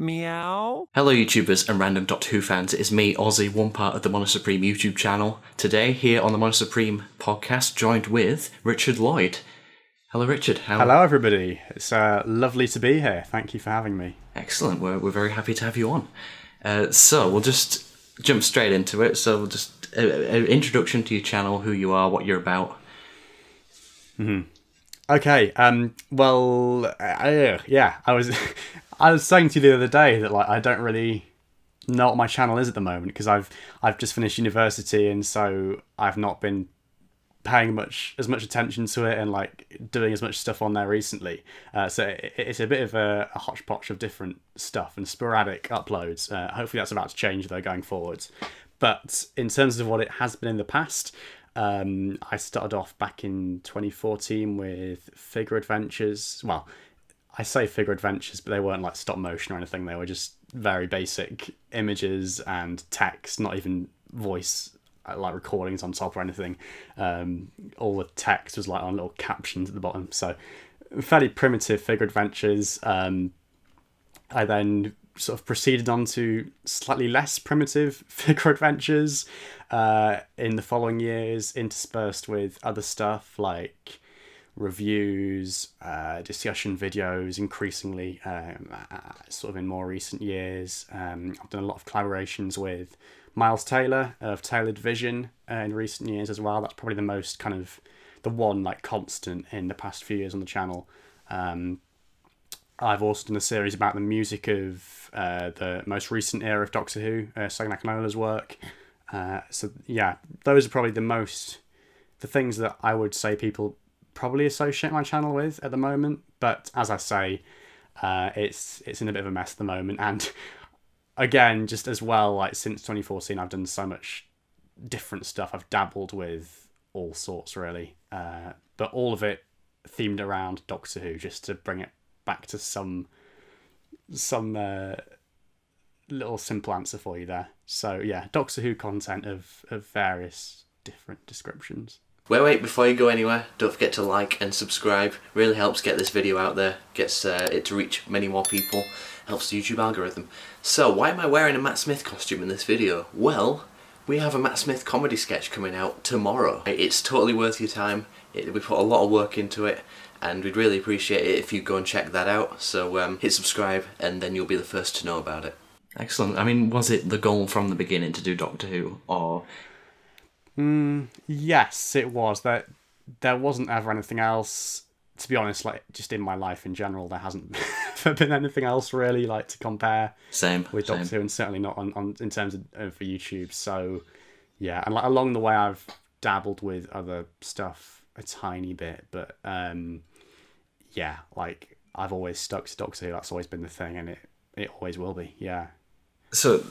Meow. Hello, YouTubers and random Doctor Who fans. It is me, Ozzy, one part of the Mono Supreme YouTube channel. Today, here on the Mono Supreme podcast, joined with Richard Lloyd. Hello, Richard. How... Hello, everybody. It's uh, lovely to be here. Thank you for having me. Excellent. We're, we're very happy to have you on. Uh, so, we'll just jump straight into it. So, we'll just uh, an introduction to your channel, who you are, what you're about. Mm-hmm. Okay. Um. Well. Uh, yeah. I was. I was saying to you the other day that like I don't really know what my channel is at the moment because I've I've just finished university and so I've not been paying much as much attention to it and like doing as much stuff on there recently. Uh, so it, it's a bit of a, a, hodgepodge of different stuff and sporadic uploads. Uh, hopefully that's about to change though going forwards. But in terms of what it has been in the past, um, I started off back in 2014 with Figure Adventures. Well, I say figure adventures, but they weren't like stop motion or anything. They were just very basic images and text, not even voice uh, like recordings on top or anything. Um, all the text was like on little captions at the bottom. So fairly primitive figure adventures. Um, I then sort of proceeded on to slightly less primitive figure adventures uh, in the following years, interspersed with other stuff like reviews, uh, discussion videos increasingly, um, uh, sort of in more recent years. Um, I've done a lot of collaborations with Miles Taylor of Tailored Vision uh, in recent years as well. That's probably the most kind of the one like constant in the past few years on the channel. Um, I've also done a series about the music of uh, the most recent era of Doctor Who, uh, Sagna work. Uh, so yeah, those are probably the most the things that I would say people probably associate my channel with at the moment. But as I say, uh, it's it's in a bit of a mess at the moment. And again, just as well, like since 2014, I've done so much different stuff. I've dabbled with all sorts really, uh, but all of it themed around Doctor Who, just to bring it back to some some uh, little simple answer for you there. So yeah, Doctor Who content of of various different descriptions. Wait, wait, before you go anywhere, don't forget to like and subscribe. Really helps get this video out there, gets uh, it to reach many more people, helps the YouTube algorithm. So, why am I wearing a Matt Smith costume in this video? Well, we have a Matt Smith comedy sketch coming out tomorrow. It's totally worth your time. It, we put a lot of work into it, and we'd really appreciate it if you go and check that out. So, um, hit subscribe, and then you'll be the first to know about it. Excellent. I mean, was it the goal from the beginning to do Doctor Who, or Mm, yes, it was. There, there wasn't ever anything else. To be honest, like just in my life in general, there hasn't been anything else really like to compare. Same with same. Doctor Who, and certainly not on, on in terms of uh, for YouTube. So, yeah, and like along the way, I've dabbled with other stuff a tiny bit, but um, yeah, like I've always stuck to Doctor Who. That's always been the thing, and it it always will be. Yeah. So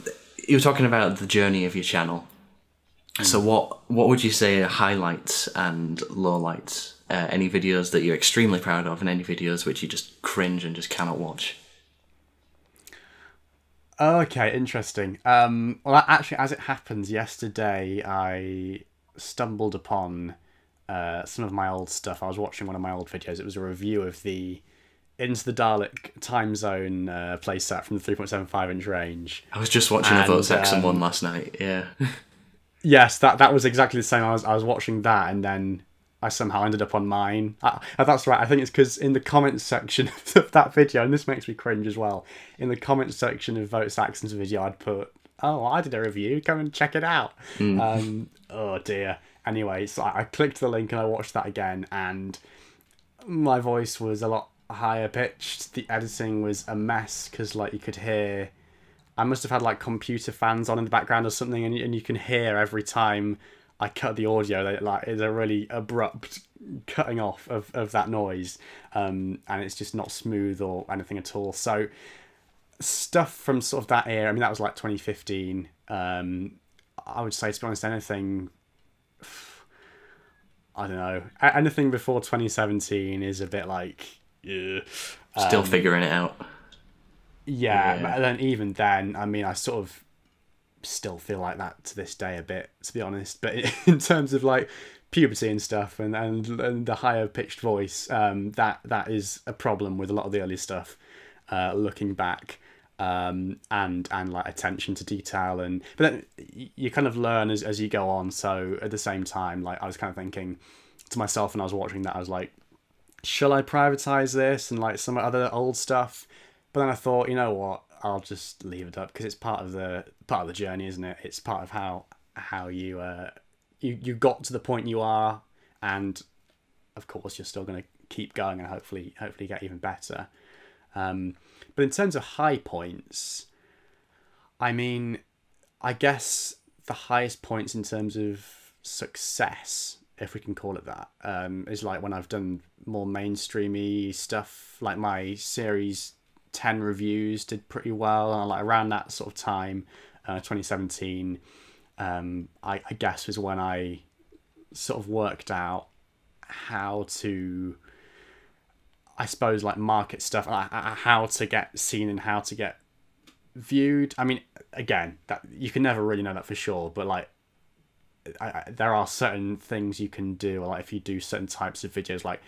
you were talking about the journey of your channel so what what would you say are highlights and lowlights? Uh, any videos that you're extremely proud of, and any videos which you just cringe and just cannot watch? Okay, interesting. Um, well, actually, as it happens, yesterday I stumbled upon uh, some of my old stuff. I was watching one of my old videos. It was a review of the Into the Dalek time zone uh, playset from the 3.75 inch range. I was just watching and, a Vote Saxon um, one last night. Yeah. Yes, that that was exactly the same. I was I was watching that, and then I somehow ended up on mine. I, that's right. I think it's because in the comments section of that video, and this makes me cringe as well. In the comments section of Vote Saxon's video, I'd put, "Oh, I did a review. Come and check it out." Mm. Um, oh dear. Anyway, so I, I clicked the link and I watched that again, and my voice was a lot higher pitched. The editing was a mess because like you could hear I must have had like computer fans on in the background or something, and, and you can hear every time I cut the audio that like it's a really abrupt cutting off of, of that noise, um, and it's just not smooth or anything at all. So stuff from sort of that era. I mean, that was like 2015. Um, I would say, to be honest, anything. I don't know. Anything before 2017 is a bit like. Yeah. Still um, figuring it out yeah, yeah. but then even then, I mean, I sort of still feel like that to this day a bit, to be honest. But in terms of like puberty and stuff, and and, and the higher pitched voice, um, that that is a problem with a lot of the early stuff. Uh, looking back, um, and and like attention to detail and but then you kind of learn as, as you go on so at the same time like i was kind of thinking to myself when i was watching that i was like shall i privatize this and like some other old stuff but then i thought you know what? I'll just leave it up because it's part of the part of the journey isn't it? It's part of how how you uh you you got to the point you are and of course you're still going to keep going and hopefully hopefully get even better. Um but in terms of high points, I mean, I guess the highest points in terms of success, if we can call it that, um, is like when I've done more mainstreamy stuff, like my series 10 reviews did pretty well. And like around that sort of time, uh, 2017, um, I, I guess was when I sort of worked out how to I suppose like market stuff, how to get seen and how to get viewed. I mean, again, that you can never really know that for sure, but like I, I, there are certain things you can do. Like if you do certain types of videos, like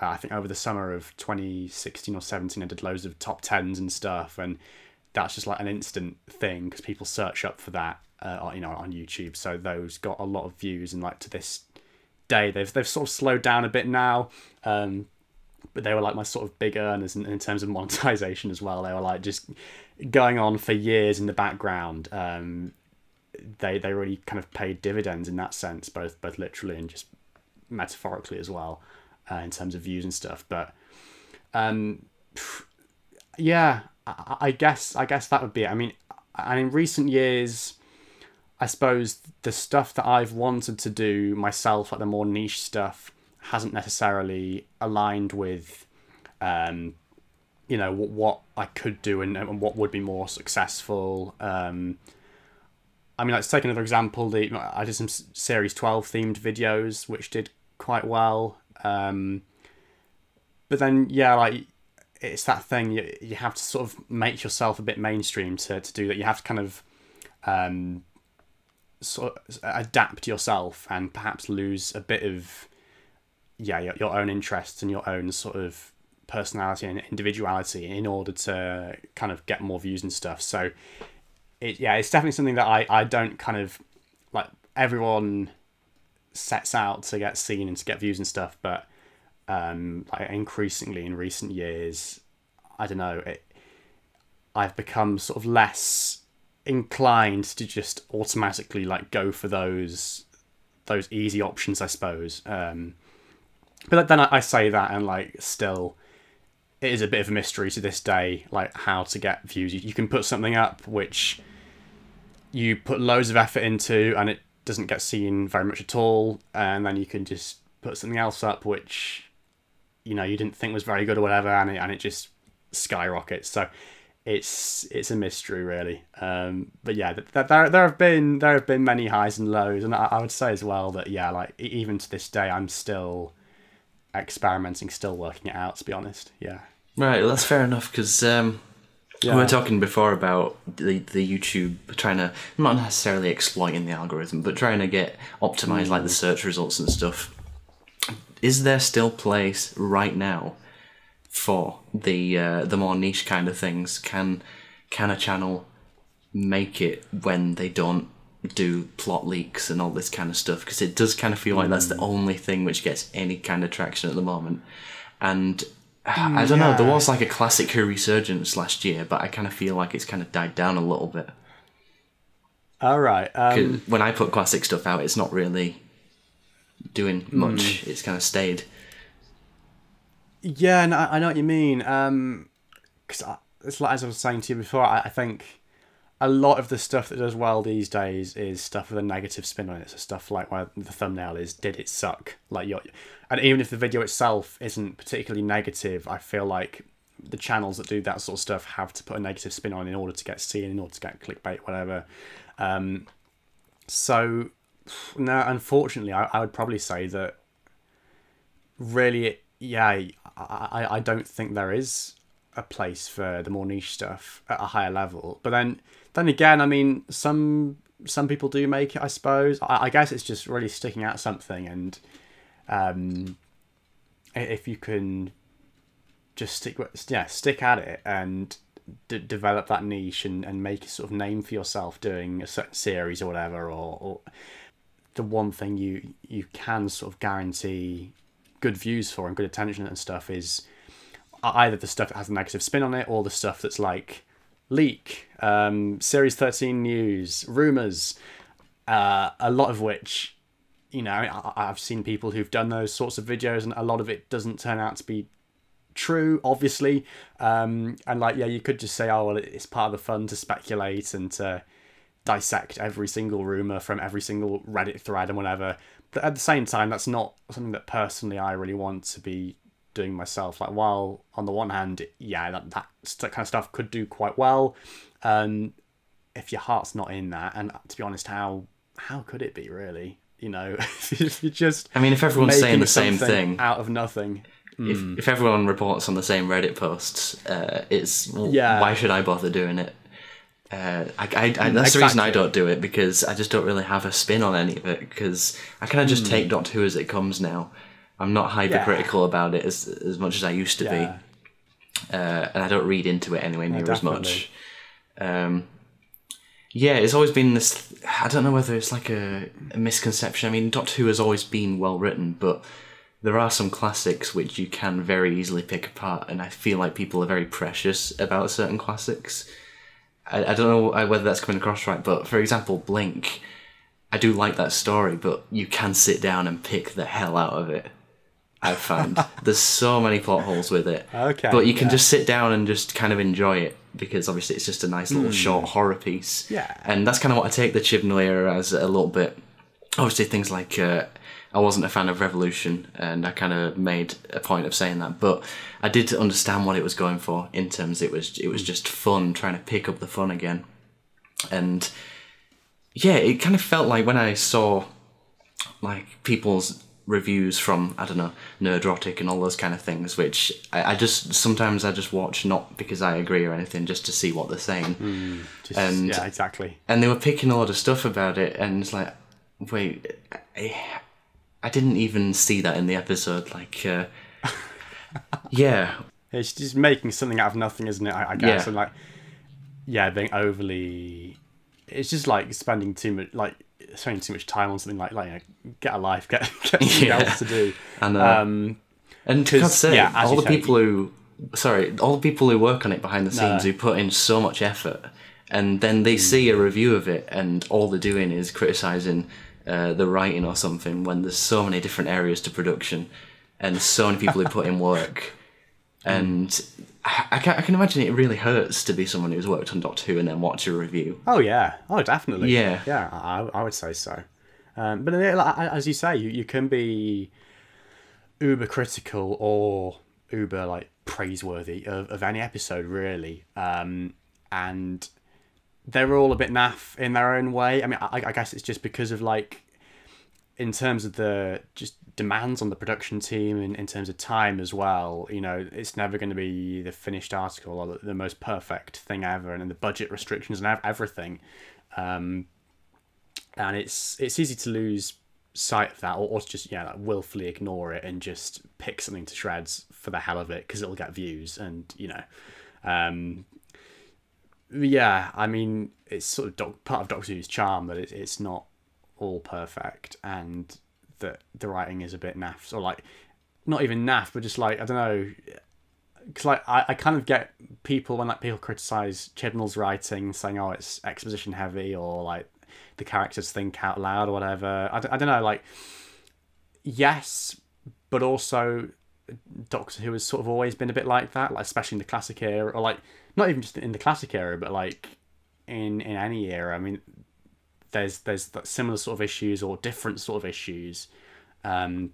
uh, I think over the summer of 2016 or 17, I did loads of top tens and stuff, and that's just like an instant thing because people search up for that, uh, you know, on YouTube. So those got a lot of views, and like to this day, they've they've sort of slowed down a bit now. Um, but they were like my sort of big earners in, in terms of monetization as well. They were like just going on for years in the background. Um, they they really kind of paid dividends in that sense, both both literally and just metaphorically as well, uh, in terms of views and stuff. But um, yeah, I, I guess I guess that would be it. I mean, and in recent years. I suppose the stuff that I've wanted to do myself, like the more niche stuff, hasn't necessarily aligned with um, you know what, what I could do and, and what would be more successful. Um, I mean, let's take another example. The I did some series twelve themed videos, which did quite well. Um, but then, yeah, like it's that thing you you have to sort of make yourself a bit mainstream to to do that. You have to kind of um, sort of adapt yourself and perhaps lose a bit of yeah your, your own interests and your own sort of personality and individuality in order to kind of get more views and stuff so it yeah it's definitely something that i i don't kind of like everyone sets out to get seen and to get views and stuff but um like increasingly in recent years i don't know it i've become sort of less inclined to just automatically like go for those those easy options i suppose. Um but then I, say that and like still it is a bit of a mystery to this day like how to get views. You, you can put something up which you put loads of effort into and it doesn't get seen very much at all and then you can just put something else up which you know you didn't think was very good or whatever and it, and it just skyrockets so it's it's a mystery really um, but yeah th- there, there have been there have been many highs and lows and I, I would say as well that yeah like even to this day i'm still experimenting, still working it out. To be honest, yeah. Right, well, that's fair enough because um, yeah. we were talking before about the the YouTube trying to not necessarily exploiting the algorithm, but trying to get optimized like the mm. search results and stuff. Is there still place right now for the uh, the more niche kind of things? Can can a channel make it when they don't do plot leaks and all this kind of stuff because it does kind of feel like that's the mm. only thing which gets any kind of traction at the moment. And I don't yeah. know, there was like a classic Who resurgence last year, but I kind of feel like it's kind of died down a little bit. All right. Um, when I put classic stuff out, it's not really doing much. Mm. It's kind of stayed. Yeah, and I, I know what you mean. Um, because it's like as I was saying to you before, I, I think a lot of the stuff that does well these days is stuff with a negative spin on it. So stuff like where the thumbnail is "Did it suck?" Like you and even if the video itself isn't particularly negative, I feel like the channels that do that sort of stuff have to put a negative spin on in order to get seen, in order to get clickbait, whatever. Um, so, no, unfortunately, I, I would probably say that really, yeah, I, I, I don't think there is a place for the more niche stuff at a higher level. But then then again, I mean, some some people do make it. I suppose. I, I guess it's just really sticking out something, and um, if you can just stick, yeah, stick at it, and d- develop that niche and, and make a sort of name for yourself doing a certain series or whatever, or, or the one thing you you can sort of guarantee good views for and good attention and stuff is either the stuff that has a negative spin on it or the stuff that's like leak, um, series thirteen news, rumors, uh, a lot of which, you know, I, I've seen people who've done those sorts of videos, and a lot of it doesn't turn out to be true, obviously. Um, and like, yeah, you could just say, oh well, it's part of the fun to speculate and to dissect every single rumor from every single Reddit thread and whatever. But at the same time, that's not something that personally I really want to be doing myself. Like, while on the one hand, yeah, that that, that kind of stuff could do quite well. Um, if your heart's not in that, and to be honest, how how could it be really? You know, if you just I mean, if everyone's saying the same thing, out of nothing. if, if everyone reports on the same Reddit posts, uh, it's well, Yeah. why should I bother doing it? Uh, I, I, I, that's the reason I don't do it because I just don't really have a spin on any of it because I kind of Hmm. just take Doctor Who as it comes now. I'm not hypercritical about it as as much as I used to Yeah. be, uh, and I don't read into it anyway near as much. Um, yeah, it's always been this. I don't know whether it's like a, a misconception. I mean, Doctor Who has always been well written, but there are some classics which you can very easily pick apart, and I feel like people are very precious about certain classics. I, I don't know whether that's coming across right, but for example, Blink, I do like that story, but you can sit down and pick the hell out of it. I've found there's so many plot holes with it, Okay, but you can yeah. just sit down and just kind of enjoy it because obviously it's just a nice little short horror piece. Hmm. Yeah. and that's kind of what I take the Chibnall era as a little bit. Obviously, things like uh, I wasn't a fan of Revolution, and I kind of made a point of saying that, but I did understand what it was going for in terms it was it was just fun trying to pick up the fun again, and yeah, it kind of felt like when I saw like people's reviews from I don't know Nerdrotic and all those kind of things, which I, I just sometimes I just watch not because I agree or anything, just to see what they're saying. Just, And- yeah, exactly. And they were picking a lot of stuff about it, and it's like, wait, I, I didn't even see that in the episode. Like, uh, yeah, It's just making something out of nothing, isn't it? I, I guess, Yeah. and like, yeah, being overly. It's just like spending too much, like spending too much time on something like, like, you know, get a life, get, get something Yeah. else to do. and uh, Um, And to say, yeah, all the say- people who, sorry, all the people who work on it behind the scenes No. who put in so much effort, and then they see a review of it, and all they're doing is criticizing uh, the writing or something. When there's so many different areas to production, and so many people who put in work. and I, I, can, I can imagine it really hurts to be someone who's worked on Doctor Who and then watch a review. Oh yeah, oh definitely. Yeah. yeah, I, I would say so. Um, but as you say, you, you can be uber critical or uber like praiseworthy of, of any episode really, um, and they're all a bit naff in their own way. I mean, I, I guess it's just because of like in terms of the just demands on the production team and in terms of time as well you know it's never going to be the finished article or the, the most perfect thing ever and the budget restrictions and everything. Um, and it's it's easy to lose sight of that or, or just yeah like willfully ignore it and just pick something to shreds for the hell of it because it'll get views and you know um, yeah i mean it's sort of doc- part of doctor who's charm that it, it's not all perfect and that the writing is a bit naff or like not even naff but just like i don't know because like I, I kind of get people when like people criticize Chibnall's writing saying oh it's exposition heavy or like the characters think out loud or whatever. I, d- I don't know like yes but also Doctor Who has sort of always been a bit like that like especially in the classic era or like not even just in the classic era but like in in any era. I mean there's there's similar sort of issues or different sort of issues um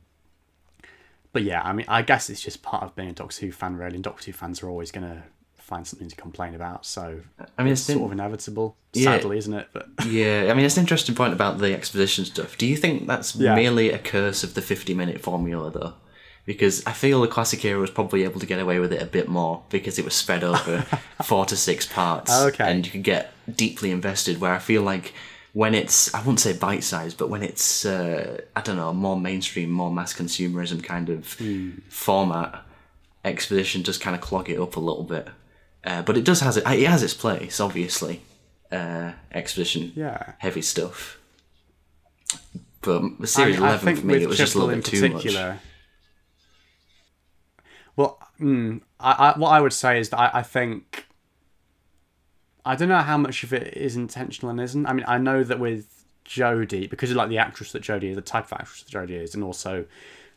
but yeah i mean i guess it's just part of being a doctor who fan really and doctor who fans are always going to find something to complain about so I mean, it's it's sort of inevitable Yeah. sadly isn't it but Yeah, I mean, it's an interesting point about the exposition stuff. Do you think that's Yeah. merely a curse of the 50 minute formula, though? Because I feel the classic era was probably able to get away with it a bit more because it was spread over four to six parts. Okay. And you could get deeply invested, where I feel like when it's, I wouldn't say bite sized, but when it's, uh, I don't know, more mainstream, more mass consumerism kind of Hmm. format, exposition does kind of clog it up a little bit. uh, but it does has it. It has its place, obviously. Uh, exposition, Yeah. heavy stuff. But series I, I eleven think for me, it was just a little bit too much. Well, mm, I, I, what I would say is that I, I think I don't know how much of it is intentional and isn't. I mean, I know that with Jodie, because of like the actress that Jodie is, the type of actress that Jodie is, and also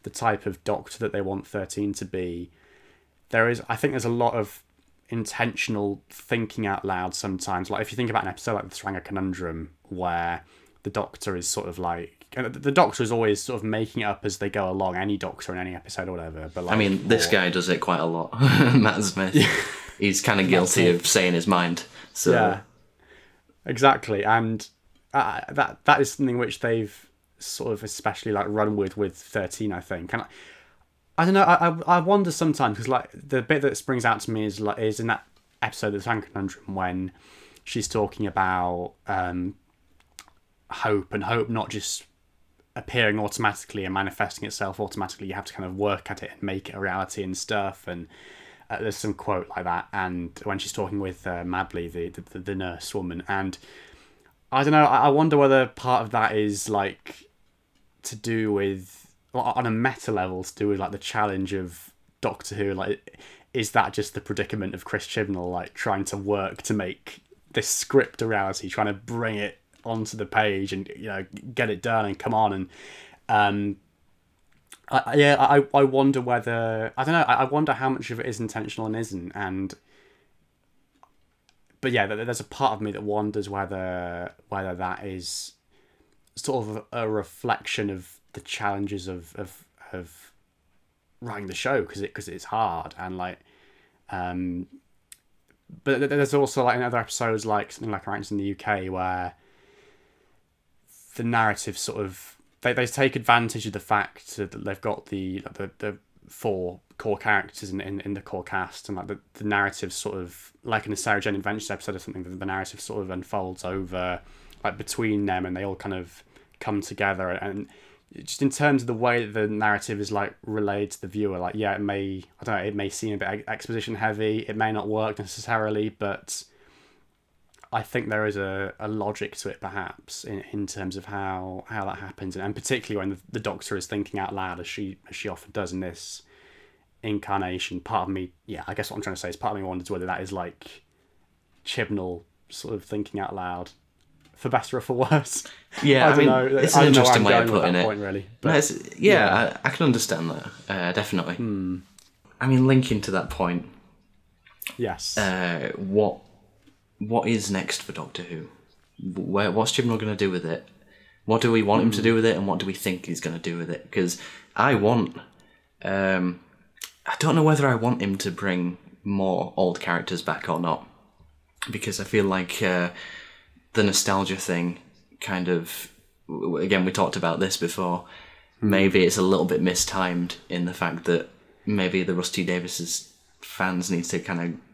the type of doctor that they want thirteen to be, there is. I think there's a lot of intentional thinking out loud sometimes. Like if you think about an episode like the Tsuranga Conundrum, where the Doctor is sort of like and the Doctor is always sort of making it up as they go along. Any Doctor in any episode or whatever. But like, I mean, this or- guy does it quite a lot. Matt Smith. He's kind of guilty of saying his mind. So Yeah, exactly, and uh, that that is something which they've sort of especially like run with with thirteen, I think. And I, I don't know, I I, I wonder sometimes because like the bit that springs out to me is like is in that episode of the Tsuranga Conundrum when she's talking about um, hope and hope not just appearing automatically and manifesting itself automatically. You have to kind of work at it and make it a reality and stuff. And uh, there's some quote like that. And when she's talking with uh, the, the the nurse woman, and I don't know. I I wonder whether part of that is like to do with on a meta level to do with like the challenge of Doctor Who. Like, is that just the predicament of Chris Chibnall, like trying to work to make this script a reality, trying to bring it onto the page and you know get it done and come on and um I, yeah I, I wonder whether i don't know I, wonder how much of it is intentional and isn't and but yeah there's a part of me that wonders whether whether that is sort of a reflection of the challenges of of, of writing the show because it because it's hard and like um but there's also like in other episodes like something like Arachnids in the UK where the narrative sort of they, they take advantage of the fact that they've got the the, the four core characters in, in, in the core cast and like the, the narrative sort of like in a Sarah Jane Adventures episode or something the, the narrative sort of unfolds over like between them and they all kind of come together. And just in terms of the way that the narrative is like relayed to the viewer like yeah it may i don't know it may seem a bit exposition heavy it may not work necessarily but i think there is a, a logic to it perhaps in, in terms of how how that happens and, particularly when the, the doctor is thinking out loud as she as she often does in this incarnation part of me yeah i guess what i'm trying to say is part of me wonders whether that is like chibnall sort of thinking out loud for better or for worse Yeah, I, don't mean, know. it's I an don't know where interesting way of putting it. point, really, No, but- it's- yeah, I, I can understand that. Uh, definitely. Hmm. I mean, linking to that point, yes uh, what what is next for Doctor Who? Where what's Chibnall going to do with it? What do we want him to do with it, and what do we think he's going to do with it? Because I want, um, I don't know whether I want him to bring more old characters back or not, because I feel like uh, the nostalgia thing kind of again we talked about this before. Maybe it's a little bit mistimed in the fact that maybe the Rusty Davies's fans need to kind of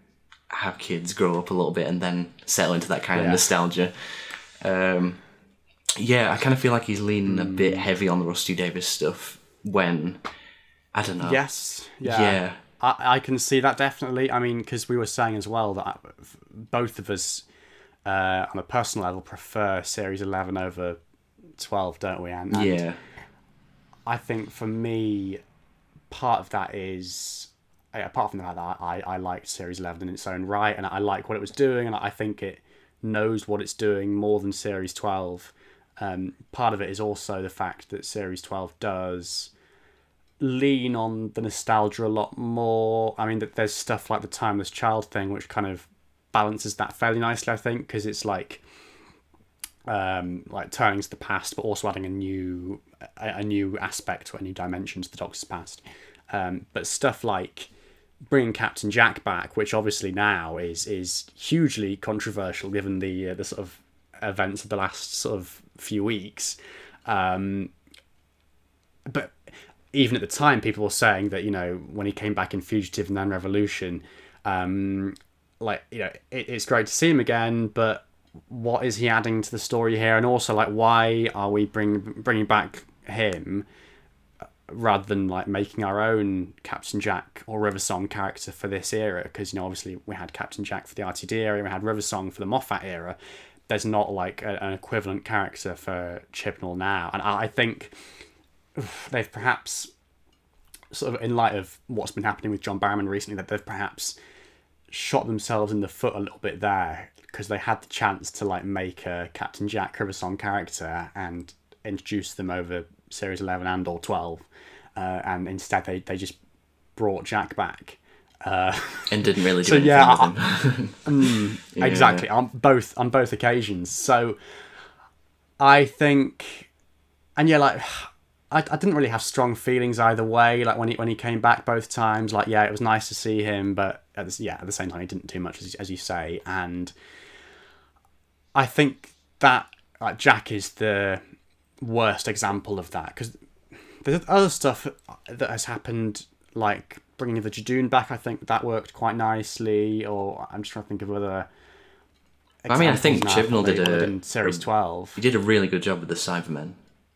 have kids grow up a little bit and then settle into that kind of nostalgia. Um, yeah, I kind of feel like he's leaning a bit heavy on the Rusty Davies stuff when I don't know. Yes. Yeah. Yeah. I, I can see that definitely. I mean, because we were saying as well that both of us, uh, on a personal level, prefer Series 11 over 12, don't we? And, and Yeah. I think for me, part of that is, apart from that I, I liked Series 11 in its own right, and I like what it was doing, and I think it knows what it's doing more than Series 12. Um, part of it is also the fact that Series 12 does lean on the nostalgia a lot more. I mean, that there's stuff like the Timeless Child thing, which kind of balances that fairly nicely, I think, because it's like um, like turning to the past, but also adding a new a, a new aspect or a new dimension to the Doctor's past. Um, but stuff like bringing Captain Jack back, which obviously now is is hugely controversial given the uh, the sort of events of the last sort of few weeks. Um, but even at the time, people were saying that you know when he came back in Fugitive and then Revolution, um, like you know it, it's great to see him again, but what is he adding to the story here? And also like why are we bring bringing back him rather than like making our own Captain Jack or River Song character for this era, because you know obviously we had Captain Jack for the RTD era, we had River Song for the Moffat era. There's not like a, an equivalent character for Chibnall now, and I, I think they've perhaps sort of in light of what's been happening with John Barrowman recently, that they've perhaps shot themselves in the foot a little bit there because they had the chance to like make a Captain Jack River Song character and introduce them over series 11 and or 12 uh, and instead they, they just brought Jack back uh, and didn't really do So, anything yeah, with him. Yeah. exactly on both on both occasions so I think and yeah like I, I didn't really have strong feelings either way like when he when he came back both times like yeah it was nice to see him but at the, yeah at the same time he didn't do much as, as you say and I think that like Jack is the worst example of that because there's other stuff that has happened like bringing the Judoon back I think that worked quite nicely or I'm just trying to think of other I mean, I think Chibnall did a- in series 12 He did a really good job with the Cybermen.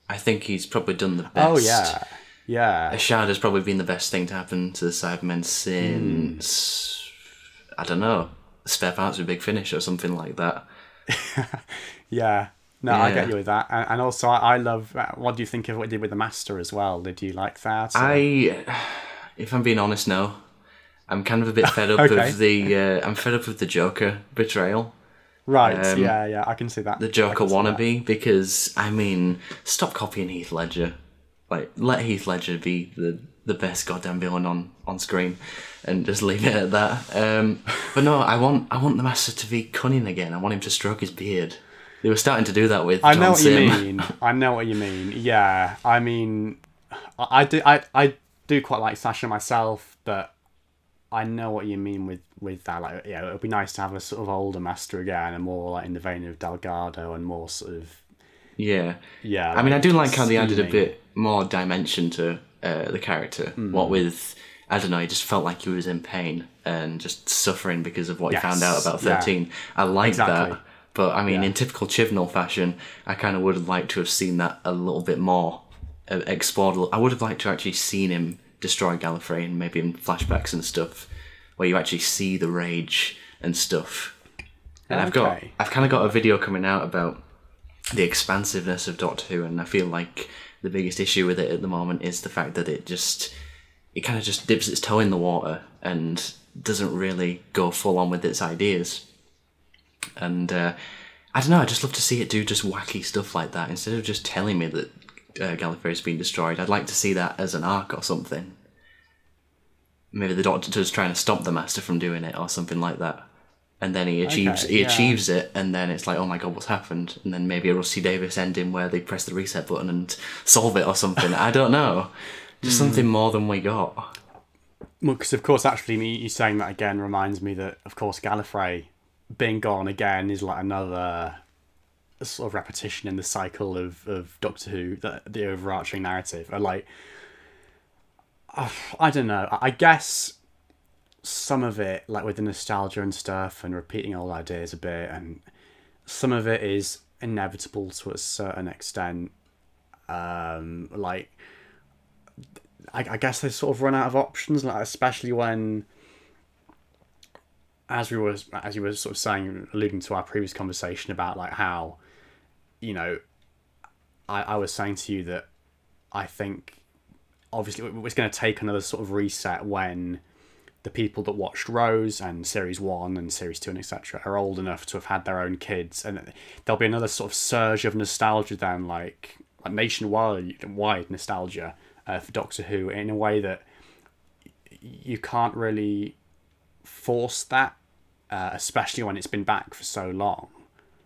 I think he's probably done the best. oh yeah yeah Ashad has probably been the best thing to happen to the Cybermen since hmm. I don't know, spare parts with Big Finish or something like that. yeah no I get you with that and, also I, love uh, what do you think of what he did with the Master as well did you like that or- I, if I'm being honest, no. I'm kind of a bit fed up Okay. of the. Uh, I'm fed up with the Joker betrayal, right um, yeah yeah I can see that the Joker see that. wannabe, because I mean, stop copying Heath Ledger. Like, let Heath Ledger be the the best goddamn villain on on screen, and just leave it at that. Um, but no, I want I want the Master to be cunning again. I want him to stroke his beard. They were starting to do that with I John know what Simm. you mean. I know what you mean. Yeah, I mean, I, I do. I, I do quite like Sacha myself, but I know what you mean with with that. Like, yeah, it would be nice to have a sort of older master again, and more like in the vein of Delgado, and more sort of Yeah. yeah. I mean, I do like how they added a bit more dimension to uh, the character. Hmm. What with, I don't know, he just felt like he was in pain and just suffering because of what Yes, he found out about yeah. 13. I like Exactly. that. But I mean, Yeah. in typical Chibnall fashion, I kind of would have liked to have seen that a little bit more uh, explored. I would have liked to actually seen him destroy Gallifrey and maybe in flashbacks and stuff, where you actually see the rage and stuff. And I've got, I've kind of got a video coming out about the expansiveness of Doctor Who, and I feel like the biggest issue with it at the moment is the fact that it just it kind of just dips its toe in the water and doesn't really go full on with its ideas. And uh, I don't know, I just love to see it do just wacky stuff like that instead of just telling me that uh, Gallifrey's been destroyed. I'd like to see that as an arc or something. Maybe the Doctor's trying to stop the Master from doing it or something like that. And then he achieves Okay, he yeah. achieves it, and then it's like, oh my god, what's happened? And then maybe a Rusty Davies ending where they press the reset button and solve it or something. I don't know, just Hmm. something more than we got. Well, because of course, actually, me you saying that again reminds me that, of course, Gallifrey being gone again is like another sort of repetition in the cycle of, of Doctor Who, the, the overarching narrative. And like, uh, I don't know. I I guess some of it, like with the nostalgia and stuff, and repeating old ideas a bit, and some of it is inevitable to a certain extent. Um, like I, I guess they sort of run out of options, like especially when, as we were as you were sort of saying, alluding to our previous conversation about like how, you know, I I was saying to you that I think obviously it's going to take another sort of reset when the people that watched Rose and Series One and Series Two and etc. are old enough to have had their own kids, and there'll be another sort of surge of nostalgia then, like like nationwide wide nostalgia uh, for Doctor Who in a way that you can't really force that, uh, especially when it's been back for so long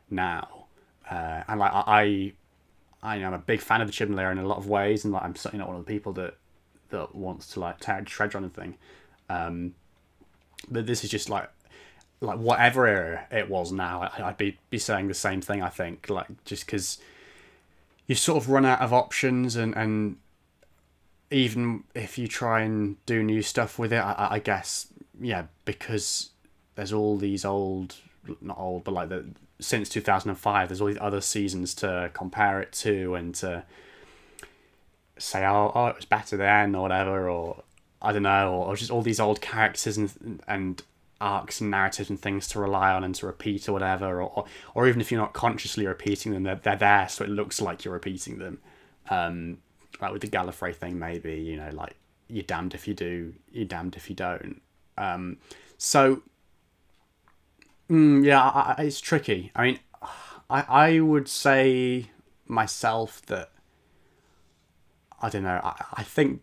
now. Uh, and like I, I am a big fan of the Chibnall era in a lot of ways, and like I'm certainly not one of the people that that wants to like tear tread on anything. Um, but this is just like like whatever era it was now, I, I'd be be saying the same thing. I think like just because you sort of run out of options, and and even if you try and do new stuff with it, I, I- I guess yeah, because there's all these old, not old, but like the since two thousand and five, there's all these other seasons to compare it to and to say, oh, oh, it was better then, or whatever, or I don't know, or, or just all these old characters and and arcs and narratives and things to rely on and to repeat or whatever, or or even if you're not consciously repeating them, they're, they're there, so it looks like you're repeating them. Um, like with the Gallifrey thing, maybe you know, like you're damned if you do, you're damned if you don't. Um, so mm, yeah, I, I, it's tricky. I mean, I I would say myself that I don't know. I, I think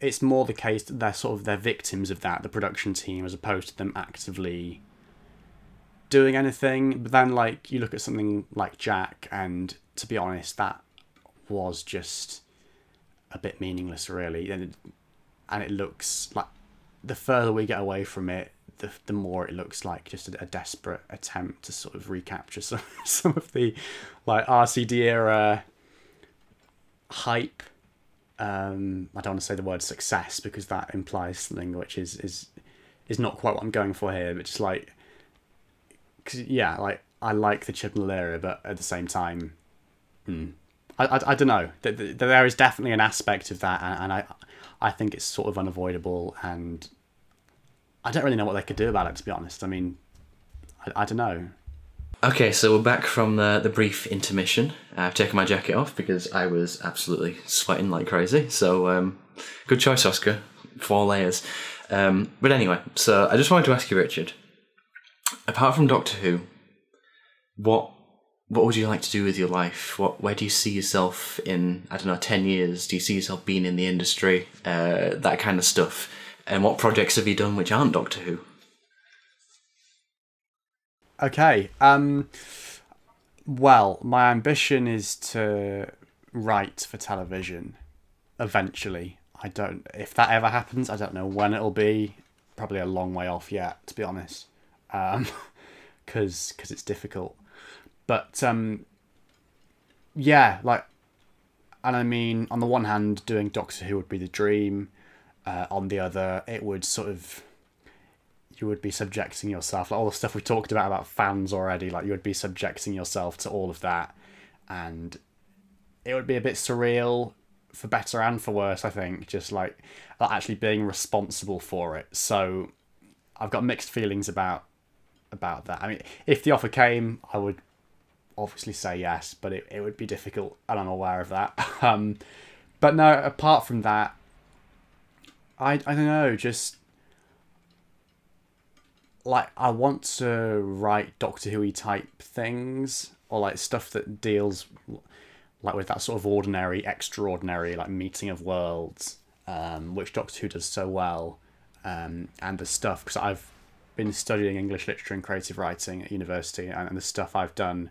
it's more the case that they're sort of they're victims of that, the production team, as opposed to them actively doing anything. But then, like you look at something like Jack, and to be honest, that was just a bit meaningless, really, and it, and it looks like the further we get away from it, the the more it looks like just a, a desperate attempt to sort of recapture some some of the like RTD era hype um, I don't want to say the word success because that implies something which is is is not quite what I'm going for here, but just like, cause yeah, like I like the Chibnall era, but at the same time, hmm, I, I, I don't know. There is definitely an aspect of that, and, and I I think it's sort of unavoidable, and I don't really know what they could do about it. To be honest, I mean, I, I don't know. Okay, so we're back from the, the brief intermission. I've taken my jacket off because I was absolutely sweating like crazy. So, um, good choice, Oscar. Four layers. Um, but anyway, so I just wanted to ask you, Richard. Apart from Doctor Who, what what would you like to do with your life? What where do you see yourself in I don't know ten years? Do you see yourself being in the industry? Uh, that kind of stuff. And what projects have you done which aren't Doctor Who? Okay. Um, well, my ambition is to write for television eventually. I don't. If that ever happens, I don't know when it'll be. Probably a long way off yet, to be honest, because um, because it's difficult. But um, yeah, like, and I mean, on the one hand, doing Doctor Who would be the dream. Uh, on the other, it would sort of you would be subjecting yourself like all the stuff we talked about about fans already like you would be subjecting yourself to all of that. And it would be a bit surreal for better and for worse i think just like actually being responsible for it. So i've got mixed feelings about about that. I mean if the offer came i would obviously say yes but it, it would be difficult and i'm aware of that. Um but no apart from that i i don't know just like I want to write Doctor Who type things or like stuff that deals like with that sort of ordinary, extraordinary like meeting of worlds, um, which Doctor Who does so well, um, and the stuff because I've been studying English literature and creative writing at university, and, and the stuff I've done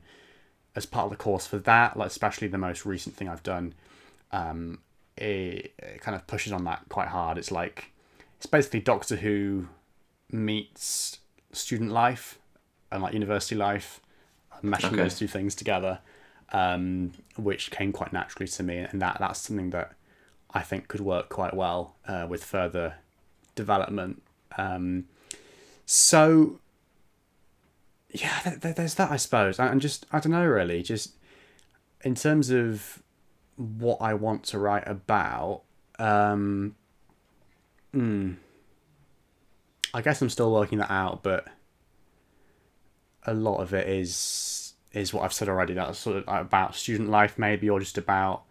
as part of the course for that, like especially the most recent thing I've done, um, it, it kind of pushes on that quite hard. It's like it's basically Doctor Who meets student life and like university life, meshing okay. those two things together, um, which came quite naturally to me, and that that's something that I think could work quite well uh, with further development. Um, so yeah, th- th- there's that I suppose, and just I don't know really, just in terms of what I want to write about. Um, hmm I guess I'm still working that out, but a lot of it is is what I've said already. That's sort of about student life, maybe, or just about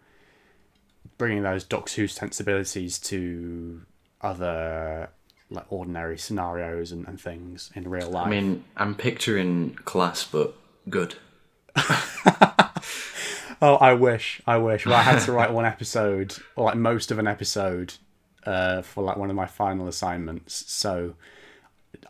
bringing those Doctor Who sensibilities to other like ordinary scenarios and, and things in real life. I mean, I'm picturing class, but good. oh, I wish, I wish. Well, I had to write one episode, or like most of an episode, uh, for like one of my final assignments. So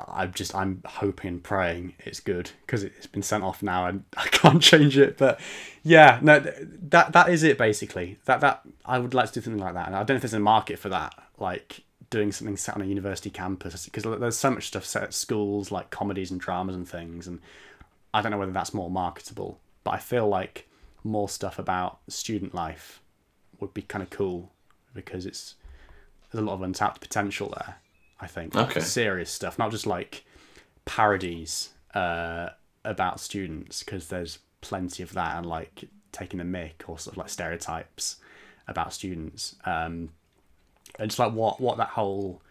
I'm just I'm hoping praying it's good because it's been sent off now and I can't change it. But yeah, no, that that is it basically. That that I would like to do something like that, and I don't know if there's a market for that. Like doing something set on a university campus because there's so much stuff set at schools like comedies and dramas and things, and I don't know whether that's more marketable. But I feel like more stuff about student life would be kind of cool because it's there's a lot of untapped potential there. I think okay. serious stuff, not just like parodies uh, about students, because there's plenty of that and like taking the mic or sort of like stereotypes. about students um, and just like what what that whole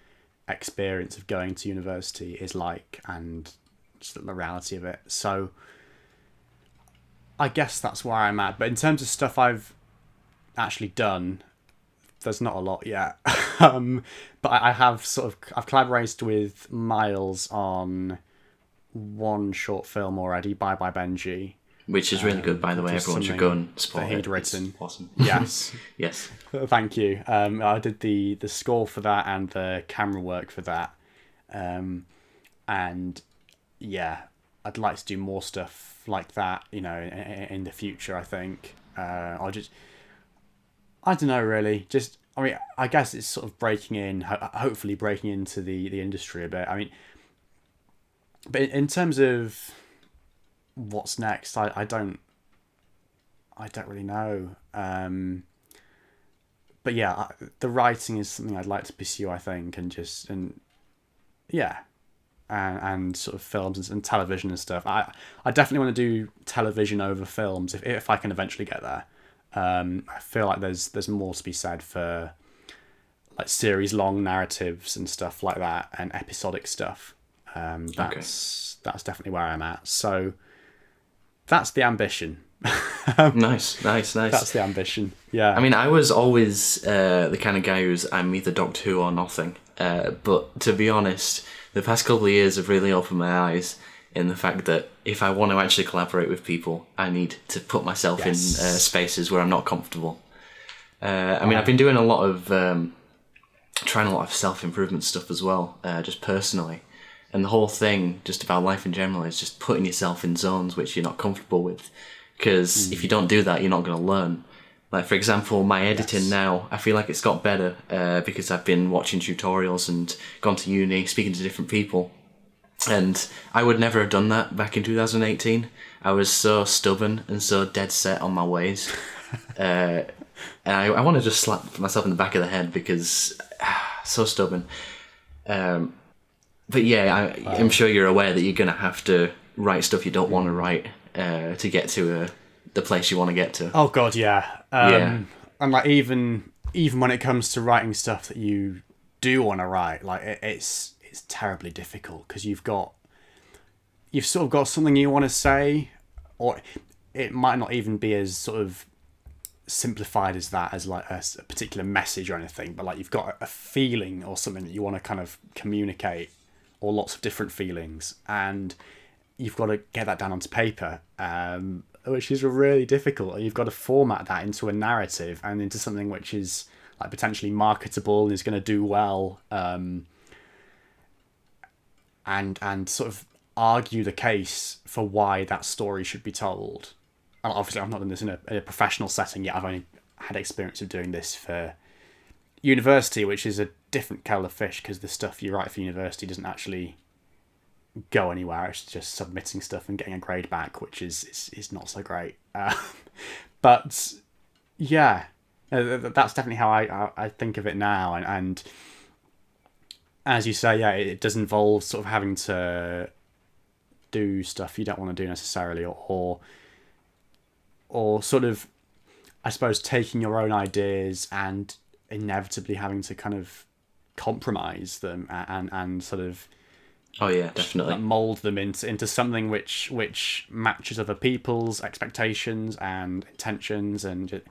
experience of going to university is like and just the reality of it. So I guess that's where I'm at. But in terms of stuff I've actually done, there's not a lot yet. um, but I, I have sort of I've collaborated with Miles on one short film already, Bye Bye Benji. Which is really good, by the way. just Everyone should go and support that he'd It's written. awesome. Yes. yes. Thank you. Um, I did the the score for that and the camera work for that, um, and yeah, I'd like to do more stuff like that. You know, in, in the future. I think uh, I'll just. I don't know really. Just I mean, I guess it's sort of breaking in, ho- hopefully breaking into the the industry a bit. I mean, but in, terms of what's next, I, I don't. I don't really know. Um, but yeah, the writing is something I'd like to pursue. I think, and just and yeah, and and sort of films and, and television and stuff. I I definitely want to do television over films if if I can eventually get there. Um, I feel like there's there's more to be said for like series long narratives and stuff like that and episodic stuff. Um, that's that's definitely where I'm at. So that's the ambition. Nice, nice, nice. That's the ambition. Yeah. I mean, I was always uh, the kind of guy who's I'm either Doctor Who or nothing. Uh, but to be honest, the past couple of years have really opened my eyes in the fact that if I want to actually collaborate with people, I need to put myself Yes. in uh, spaces where I'm not comfortable. Uh, I mean, I've been doing a lot of um, trying a lot of self improvement stuff as well, uh, just personally. And the whole thing, just about life in general, is just putting yourself in zones which you're not comfortable with. Because if you don't do that, you're not going to learn. Like for example, my editing Yes. now, I feel like it's got better uh, because I've been watching tutorials and gone to uni, speaking to different people. And I would never have done that back in 2018. I was so stubborn and so dead set on my ways. uh, and I, I want to just slap myself in the back of the head because ah, so stubborn. Um, but yeah, I, I'm sure you're aware that you're going to have to write stuff you don't want to write uh, to get to uh, the place you want to get to. Oh god, yeah. Um, Yeah. And like even even when it comes to writing stuff that you do want to write, like it, it's it's terribly difficult because you've got you've sort of got something you want to say, or it might not even be as sort of simplified as that as like a particular message or anything but like you've got a feeling or something that you want to kind of communicate or lots of different feelings and you've got to get that down onto paper um, which is really difficult you've got to format that into a narrative and into something which is like potentially marketable and is going to do well um, and and sort of argue the case for why that story should be told and obviously I've not done this in a, in a professional setting yet. I've only had experience of doing this for university, which is a different kettle of fish because the stuff you write for university doesn't actually go anywhere. It's just submitting stuff and getting a grade back, which is is, is not so great. Um, but yeah, uh, th- th- that's definitely how I, I, think of it now. And, and as you say, yeah, it, does involve sort of having to do stuff you don't want to do necessarily, or, or or sort of i suppose taking your own ideas and inevitably having to kind of compromise them and and sort of Oh yeah, definitely. mold them into into something which which matches other people's expectations and intentions and it,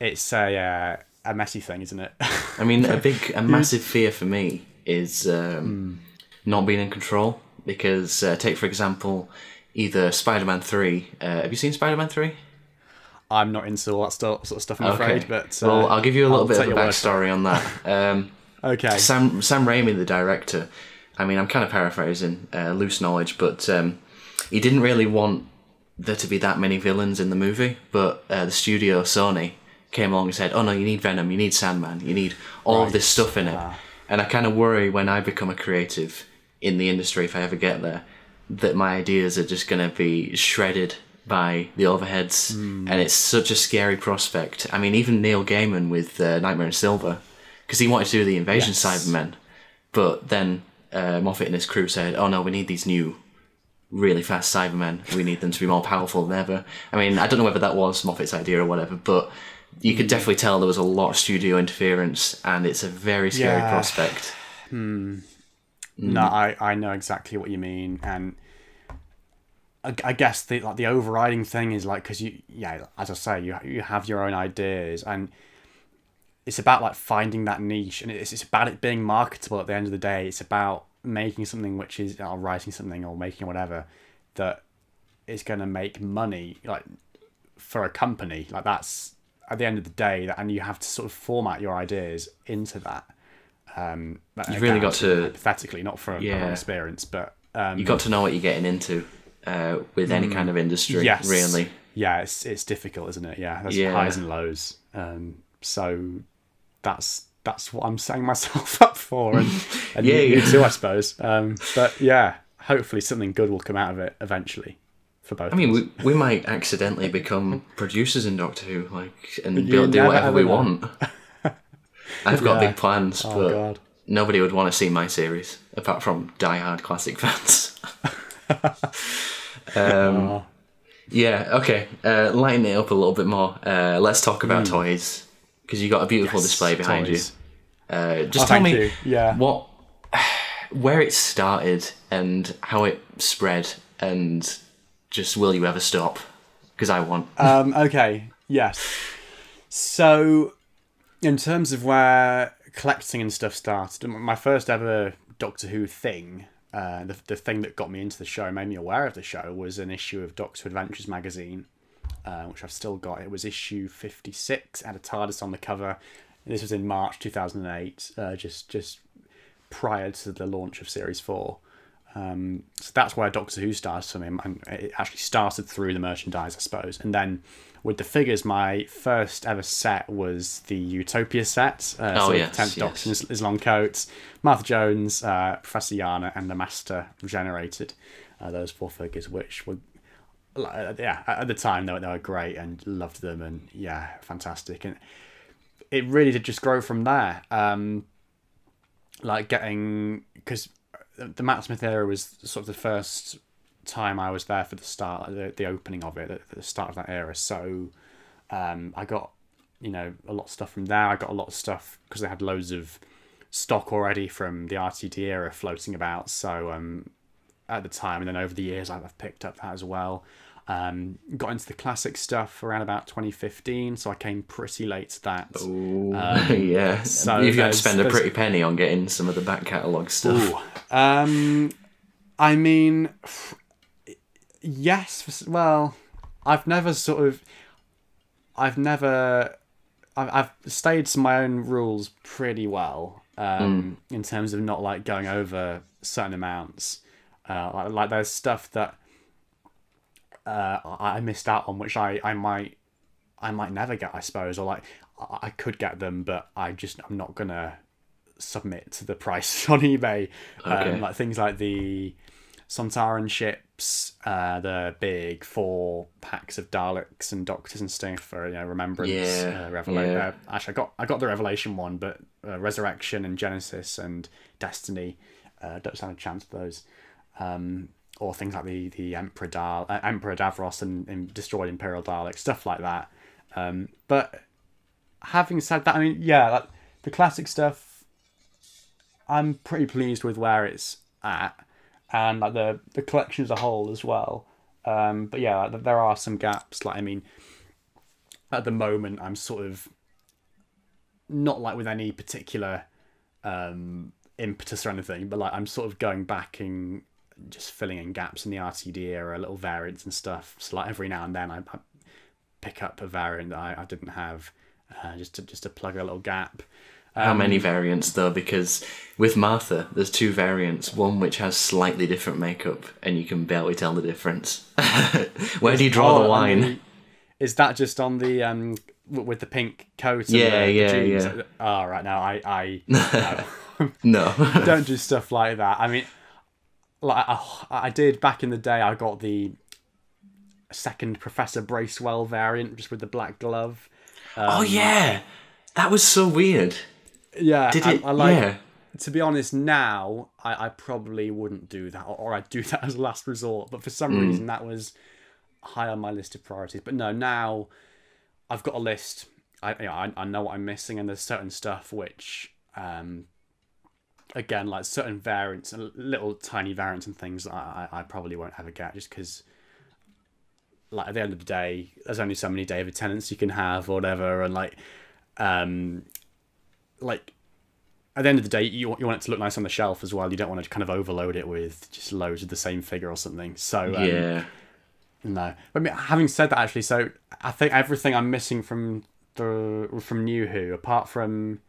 it's a uh, a messy thing isn't it I mean, a big, a massive fear for me is um, not being in control. Because uh, take for example, either Spider-Man Three. Uh, have you seen Spider-Man Three? i'm not into all that stuff, sort of stuff i'm afraid but uh, well, I'll give you a little bit of a your word for backstory on that. Um, okay Sam Sam Raimi, the director. I mean, I'm kind of paraphrasing, uh, loose knowledge, but um, he didn't really want there to be that many villains in the movie. But uh, the studio Sony came along and said, "Oh no, you need Venom, you need Sandman, you need all of this stuff in it." And I kind of worry when I become a creative in the industry, if I ever get there, that my ideas are just going to be shredded by the overheads, Hmm. and it's such a scary prospect. I mean, even Neil Gaiman with uh, Nightmare in Silver, because he wanted to do the Invasion Yes. Cybermen, but then uh, Moffat and his crew said, "Oh no, we need these new, really fast Cybermen. We need them to be more powerful than ever." I mean, I don't know whether that was Moffat's idea or whatever, but you could definitely tell there was a lot of studio interference, and it's a very scary Yeah. prospect. No, I, I know exactly what you mean, and I, I guess the like the overriding thing is like because you yeah as I say you you have your own ideas and it's about like finding that niche and it's it's about it being marketable at the end of the day. It's about making something which is or writing something or making whatever that is going to make money like for a company like that's at the end of the day that and you have to sort of format your ideas into that um You've really got to- hypothetically not from Yeah. experience but um You got to know what you're getting into uh, with any kind of industry, yes really. yeah it's it's difficult isn't it yeah there's Yeah. highs and lows um so that's that's what i'm setting myself up for and, and Yeah, you, yeah. too i suppose um but yeah hopefully something good will come out of it eventually for both I mean, we, we might accidentally become producers in Doctor Who, like, and be able to do whatever we know. want. I've got Yeah. big plans, oh but god nobody would want to see my series apart from die-hard classic fans. um, yeah, okay. Uh, lighten it up a little bit more. Uh, let's talk about toys because you got a beautiful Yes, display behind toys. you. Uh, just Oh, tell thank me you. Yeah. what, where it started and how it spread, and just will you ever stop? Because I want. Um, okay, yes. So, in terms of where collecting and stuff started, my first ever Doctor Who thing, uh, the, the thing that got me into the show, made me aware of the show, was an issue of Doctor Adventures magazine, uh, which I've still got. It was issue 56, had a TARDIS on the cover. This was in March 2008, uh, just, just prior to the launch of Series 4. Um, so that's where Doctor Who started for me, and it actually started through the merchandise, I suppose. And then with the figures, my first ever set was the Utopia set. Uh, Oh, so yes, the Tenth yes. Doctor in his, his long coats, Martha Jones, uh, Professor Yana, and the Master generated uh, those four figures, which were yeah at the time they were, they were great and loved them, and yeah, fantastic. And it really did just grow from there. Um, like getting because the Matt Smith era was sort of the first time I was there for the start, the, the opening of it, at the start of that era. So um, I got, you know, a lot of stuff from there. I got a lot of stuff because they had loads of stock already from the RTD era floating about. So um, at the time, and then over the years, I've picked up that as well. Um, got into the classic stuff around about 2015, so I came pretty late to that. Ooh, yeah. so You've got to spend a pretty penny on getting some of the back catalogue stuff. Ooh. Um, I mean, yes. Well, I've never sort of, I've never, I've, I've stayed to my own rules pretty well. Um, in terms of not like going over certain amounts. Uh, like, like there's stuff that uh, I missed out on, which I, I might, I might never get, I suppose, or like I I could get them, but I just I'm not gonna submit to the price on eBay. Okay. Um, like things like the Sontaran ships, uh, the big four packs of Daleks and Doctors and stuff for you know Remembrance, Yeah, uh, yeah. uh, actually I got I got the Revelation one, but uh, Resurrection and Genesis and Destiny uh, don't stand a chance for those. Um, or things like the the Emperor Dal- uh, Emperor Davros and, and destroyed Imperial Dalek, stuff like that. Um, but having said that, I mean, yeah, like, the classic stuff, I'm pretty pleased with where it's at, and like the the collection as a whole as well. Um, but yeah, like, there are some gaps. Like I mean, at the moment, I'm sort of not like with any particular um, impetus or anything, but like I'm sort of going back and just filling in gaps in the RTD era, little variants and stuff. So like every now and then, I, I pick up a variant that I, I didn't have, uh, just to just to plug a little gap. How Um, many variants though? Because with Martha, there's two variants. One which has slightly different makeup, and you can barely tell the difference. Where do you draw Oh, the line? the- is that just on the um with the pink coat? And Yeah, the, yeah, jeans? yeah. Oh, right now I I no. No. don't do stuff like that. I mean, like I, I did back in the day. I got the second Professor Bracewell variant, just with the black glove. oh yeah, that was so weird. Yeah, Did I, it? I like. yeah. To be honest, now I, I probably wouldn't do that, or, or I'd do that as a last resort. But for some Hmm. reason, that was high on my list of priorities. But no, now I've got a list I, you know, I I know what I'm missing, and there's certain stuff which, um, again, like certain variants, and little tiny variants and things I, I I probably won't ever get just because. Like at the end of the day, there's only so many David Tennants you can have, or whatever, and like, um, like at the end of the day, you, you want it to look nice on the shelf as well. You don't want to kind of overload it with just loads of the same figure or something. So um, yeah. no. But I mean, having said that, actually, so I think everything I'm missing from the from New Who, apart from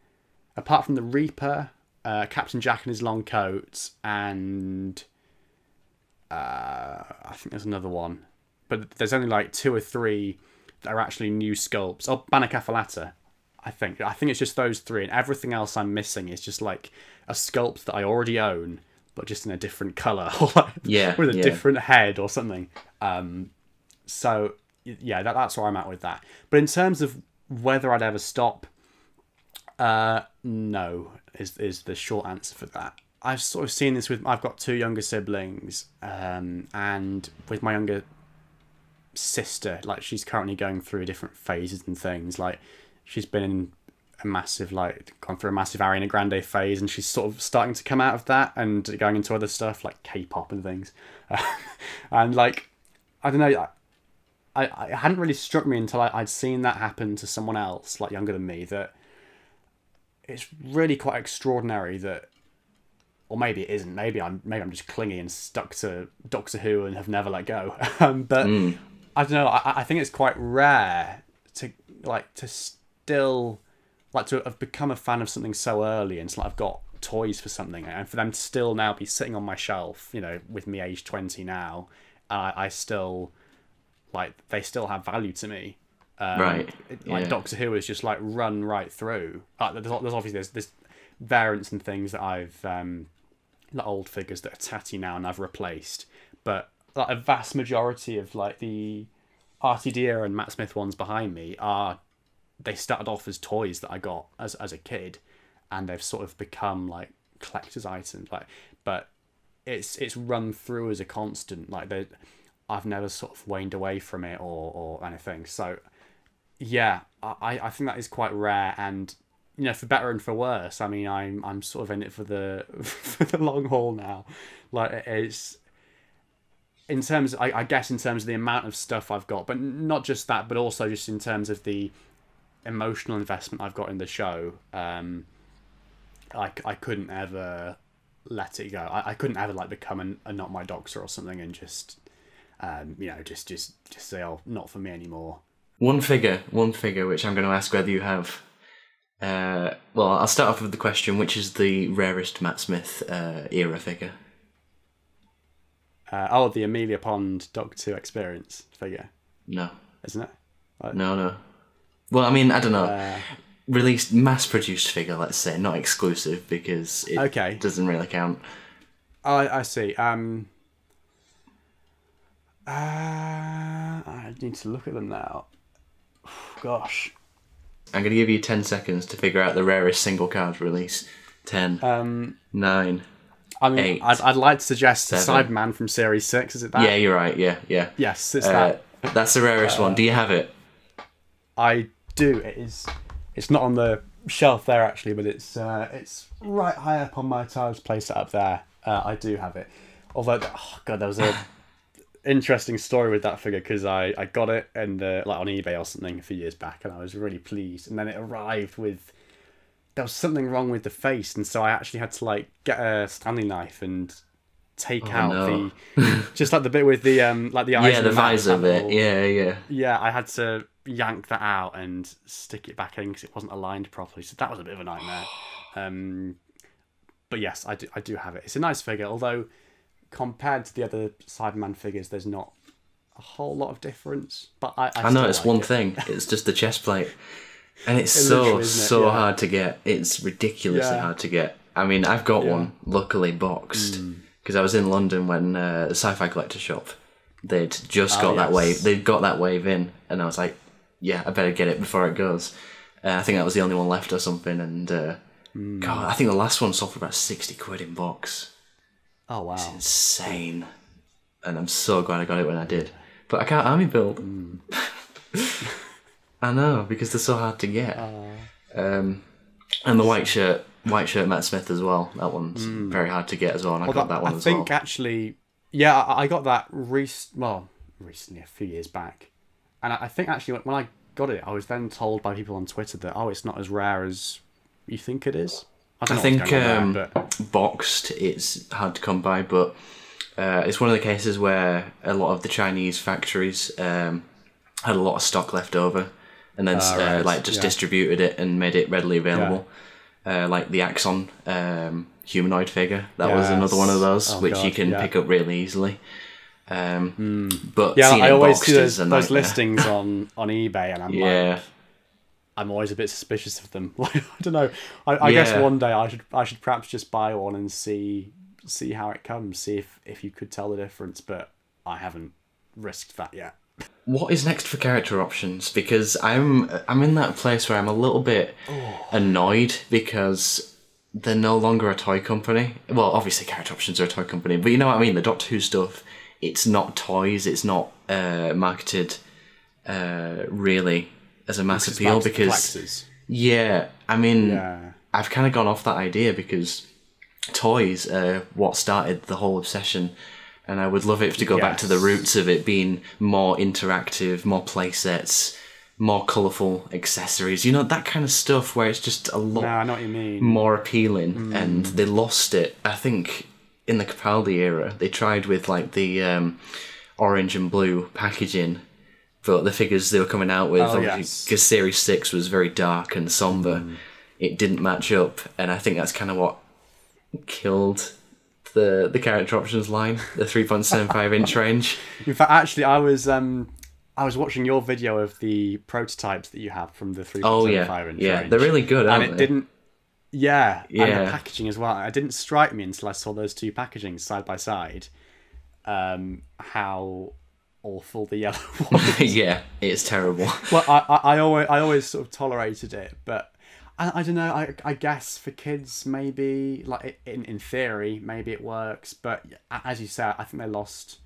apart from the Reaper, uh, Captain Jack and his long coat, and uh, I think there's another one, but there's only like two or three that are actually new sculpts. Oh, Bannakaffalatta, I think. I think it's just those three, and everything else I'm missing is just like a sculpt that I already own, but just in a different color, or like, Yeah, with a yeah. different head or something. Um, so yeah, that, that's where I'm at with that. But in terms of whether I'd ever stop, uh, no is is the short answer for that. I've sort of seen this with I've got two younger siblings, um, and with my younger sister, like she's currently going through different phases and things. Like she's been in a massive like gone through a massive Ariana Grande phase, and she's sort of starting to come out of that and going into other stuff like K-pop and things. and like I don't know, I, I hadn't really struck me until I, I'd seen that happen to someone else like younger than me that it's really quite extraordinary that or maybe it isn't. Maybe I'm maybe I'm just clingy and stuck to Doctor Who and have never let go. um, but I don't know. I, I think it's quite rare to like to still like to have become a fan of something so early and it's like I've got toys for something and for them to still now be sitting on my shelf. You know, with me age twenty now, I, I still like they still have value to me. Um, Right, Like yeah. Doctor Who is just like run right through. Uh, there's, there's obviously there's, there's variants and things that I've um, like old figures that are tatty now and I've replaced, but like a vast majority of like the RTD and Matt Smith ones behind me are they started off as toys that I got as as a kid, and they've sort of become like collector's items. Like, but it's it's run through as a constant. Like they, I've never sort of waned away from it or or anything. So yeah, I I think that is quite rare and. You know, for better and for worse. I mean, I'm I'm sort of in it for the for the long haul now. Like it's in terms I, I guess in terms of the amount of stuff I've got, but not just that, but also just in terms of the emotional investment I've got in the show. Um, I, I couldn't ever let it go. I, I couldn't ever like become a, not my doctor or something and just um, you know just just just say oh not for me anymore. One figure, one figure, which I'm going to ask whether you have. Uh, well, I'll start off with the question: Which is the rarest Matt Smith uh, era figure? Uh, oh, the Amelia Pond Doctor Who experience figure, No, isn't it? no, no. Well, I mean, I don't know. Uh, Released, mass-produced figure, let's say, not exclusive because it Okay. doesn't really count. I, I see. Um, uh, I need to look at them now. Gosh. I'm going to give you ten seconds to figure out the rarest single card release. Ten, Um, nine. I mean, Eight, I'd, I'd like to suggest seven. Cyberman from Series 6. Is it that? Yeah, you're right. Yeah, yeah. Yes, it's Uh, that. that's the rarest one. Do you have it? I do. It is. It's not on the shelf there actually, but it's uh, it's right high up on my tiles. Place it up there. Uh, I do have it. Although, oh god, there was a interesting story with that figure because I, I got it and uh, like on eBay or something a few years back, and I was really pleased. And then it arrived with there was something wrong with the face, and so I actually had to like get a Stanley knife and take out no. the just like the bit with the um like the eyes Yeah, the visor bit. Yeah, yeah. Yeah, I had to yank that out and stick it back in because it wasn't aligned properly. So that was a bit of a nightmare. Um, but yes, I do, I do have it. It's a nice figure, although compared to the other Cyberman figures, there's not a whole lot of difference. But I, I, I know it's like one it. thing. It's just the chest plate, and it's It so it? so Yeah. hard to get. It's ridiculously Yeah. hard to get. I mean, I've got Yeah. Hmm. one, luckily boxed, because I was in London when uh, the Sci-Fi Collector shop. They'd just got that Ah, yes. wave. They'd got that wave in, and I was like, "Yeah, I better get it before it goes." Uh, I think that was the only one left or something, and uh, Hmm. God, I think the last one sold for about sixty quid in box. Oh wow! it's Insane, and I'm so glad I got it when I did. But I can't army build. Hmm. I know because they're so hard to get. Oh. Um, and the white shirt, white shirt Matt Smith as well. That one's very hard to get as well. And I got that, one I as think well. actually, yeah, I I got that rec- well, recently, a few years back, and I I think actually when I got it, I was then told by people on Twitter that oh, it's not as rare as you think it is. I, I think um, there, but boxed it's hard to come by, but uh, it's one of the cases where a lot of the Chinese factories um, had a lot of stock left over, and then Ah, uh, right, like just yeah. distributed it and made it readily available. Uh, like the Axon um, humanoid figure, that was another one of those Oh, which you can yeah. Pick up really easily. Um, But yeah, I always see those, those listings on on eBay, and I'm Yeah, like, I'm always a bit suspicious of them. Like, I don't know. I, I guess one day I should I should perhaps just buy one and see see how it comes, see if if you could tell the difference. But I haven't risked that yet. What is next for character options? Because I'm I'm in that place where I'm a little bit annoyed because they're no longer a toy company. Well, obviously character options are a toy company, but you know what I mean. The Doctor Who stuff, it's not toys. It's not uh, marketed uh, really as a mass appeal because yeah, I mean Yeah. I've kind of gone off that idea because toys are what started the whole obsession. And I would love it to go back to the roots of it being more interactive, more play sets, more colourful accessories. You know, that kind of stuff where it's just a lot No, I know what you mean. more appealing. And they lost it. I think in the Capaldi era, they tried with like the um, orange and blue packaging. But the figures they were coming out with, Oh, because yes. Series 6 was very dark and somber, it didn't match up. And I think that's kind of what killed the the character options line, the 3.75 inch range. In fact, actually, I was um I was watching your video of the prototypes that you have from the three point Oh, seven yeah. five inch Yeah, range. they're really good, and it they? didn't. Yeah, and the packaging as well. It didn't strike me until I saw those two packagings side by side. Um, how awful the yellow one. yeah, it's terrible. well, I, I, I always I always sort of tolerated it, but I, I don't know. I, I guess for kids, maybe like in in theory, maybe it works. But as you said, I think they lost.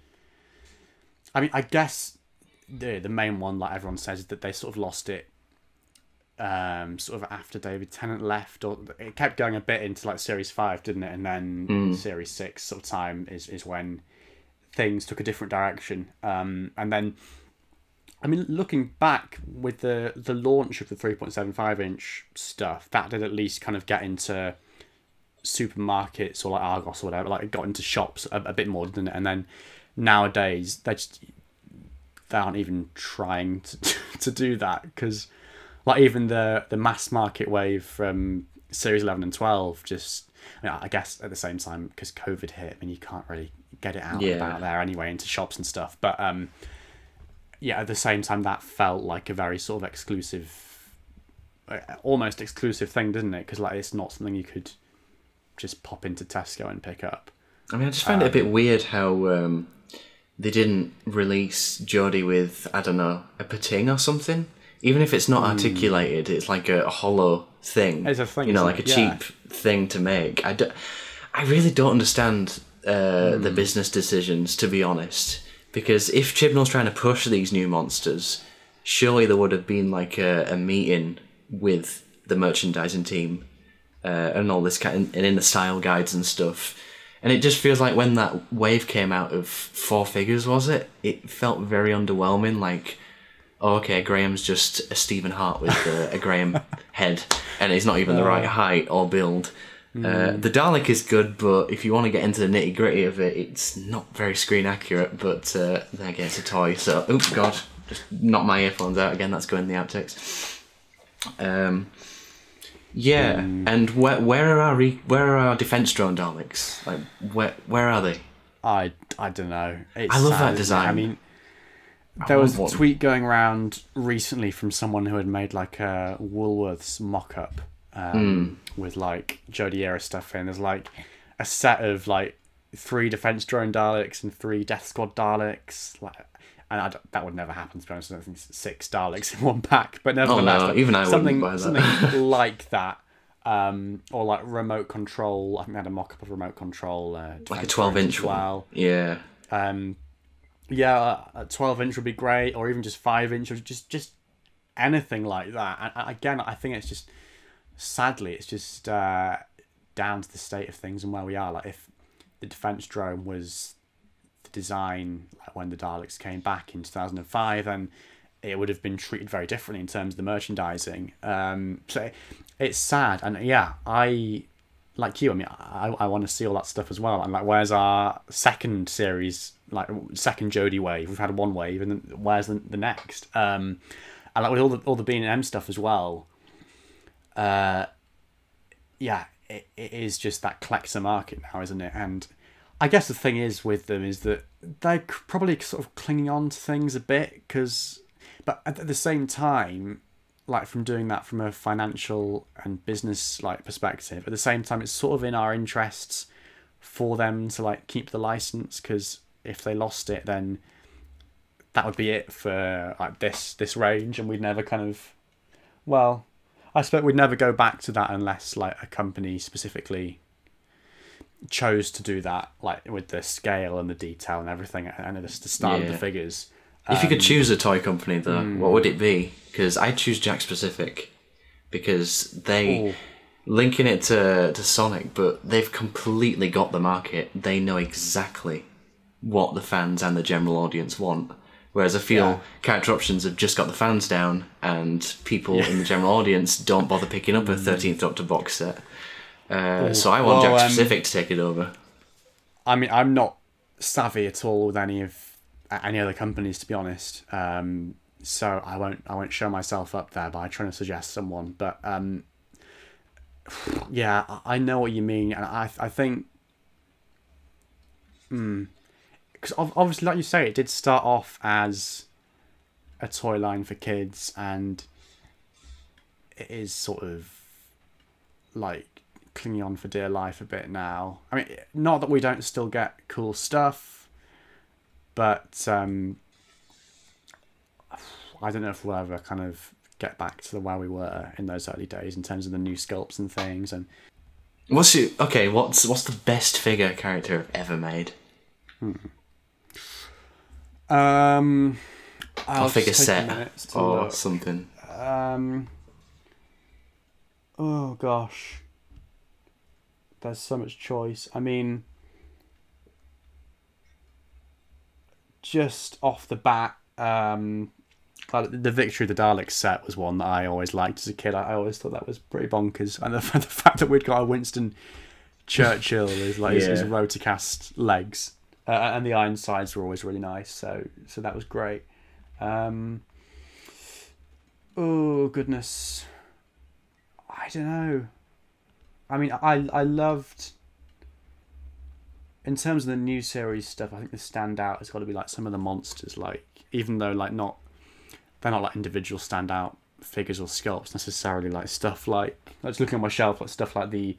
I mean, I guess the the main one, like everyone says, is that they sort of lost it. Um, sort of after David Tennant left, or it kept going a bit into like Series Five, didn't it? And then Series Six sort of time is is when things took a different direction. Um, and then I mean, looking back with the the launch of the 3.75 inch stuff, that did at least kind of get into supermarkets or like Argos or whatever. Like it got into shops a, a bit more, didn't it? And then nowadays they just they aren't even trying to to do that because like even the the mass market wave from series 11 and 12 just I, mean, I guess at the same time because covid hit I mean you can't really get it out Yeah. about there anyway into shops and stuff but um yeah at the same time that felt like a very sort of exclusive uh, almost exclusive thing didn't it because like it's not something you could just pop into tesco and pick up I mean, I just find it a bit weird how um, they didn't release Jodie with I don't know a pating or something. Even if it's not articulated, it's like a, a hollow thing. It's a thing, you know, like a? Yeah. cheap thing to make. I, don't, I really don't understand uh, Hmm. the business decisions, to be honest. Because if Chibnall's trying to push these new monsters, surely there would have been like a, a meeting with the merchandising team uh, and all this kind and in the style guides and stuff. And it just feels like when that wave came out of four figures, was it? It felt very underwhelming. Like, oh, okay, Graham's just a Stephen Hart with a, a Graham head, and he's not even the right height or build. Uh, the Dalek is good, but if you want to get into the nitty gritty of it, it's not very screen accurate. But uh, then again, it's a toy, so oh god, just knock my earphones out again. That's going in the outtakes. Um, yeah, and where where are our re- where are our defense drone Daleks? Like where where are they? I I don't know. It's I love sad, that design. I mean, there was a tweet going around recently from someone who had made like a Woolworths mock-up um, Hmm. With like Jodie era stuff in. There's like a set of like three defense drone Daleks and three Death Squad Daleks. Like, and I that would never happen to be honest. I think six Daleks in one pack, but nevertheless, no, like, even I wouldn't something buy that. something like that. Um, or like remote control. I think they had a mock-up of remote control. Uh, Like a twelve-inch well. one. Yeah. Um, yeah, a twelve inch would be great, or even just five inch, or just just anything like that. And again, I think it's just sadly, it's just uh, down to the state of things and where we are. Like if the defense drone was the design like when the Daleks came back in two thousand and five, then it would have been treated very differently in terms of the merchandising. Um, so it's sad, and yeah, I like you. I mean, I, I want to see all that stuff as well. And like, where's our second series? Like second Jodie wave. We've had one wave, and then where's the, the next? Um, and like with all the all the B and M stuff as well. Uh, yeah, it, it is just that collector market now, isn't it? And I guess the thing is with them is that they're probably sort of clinging on to things a bit because, but at the same time, like from doing that from a financial and business like perspective, at the same time, it's sort of in our interests for them to like keep the license because if they lost it, then that would be it for like this this range, and we'd never kind of, well, I suppose we'd never go back to that unless like a company specifically chose to do that, like with the scale and the detail and everything, and the style of the Yeah. figures. If you could Um, choose a toy company, though, hmm. what would it be? Because I'd choose Jakks Pacific because they Ooh. linking it to to Sonic, but they've completely got the market. They know exactly what the fans and the general audience want. Whereas I feel Yeah. character options have just got the fans down, and people in the general audience don't bother picking up a Thirteenth Doctor box set. Uh, so I want Hmm. Well, Jack um, Specific to take it over. I mean, I'm not savvy at all with any of any other companies, to be honest. Um, so I won't I won't show myself up there by trying to suggest someone. But um, yeah, I- know what you mean, and I I think, because obviously, like you say, it did start off as a toy line for kids, and it is sort of like clinging on for dear life a bit now. I mean, not that we don't still get cool stuff, but um, I don't know if we'll ever kind of get back to the where we were in those early days in terms of the new sculpts and things. And What's your, okay? What's what's the best figure character I've ever made? Um, I'll Or figure just take a set or look. something. Um. Oh gosh. There's so much choice. I mean, just off the bat, um, the Victory of the Daleks set was one that I always liked as a kid. I, I always thought that was pretty bonkers, and the, the fact that we'd got a Winston Churchill with like his, his Yeah. rotocast legs, uh, and the Ironsides were always really nice. So, so that was great. Um, oh goodness, I don't know. I mean, I I loved. In terms of the new series stuff, I think the standout has got to be like some of the monsters. Like, even though like not, they're not like individual standout figures or sculpts necessarily. Like stuff like I was looking at my shelf, like stuff like the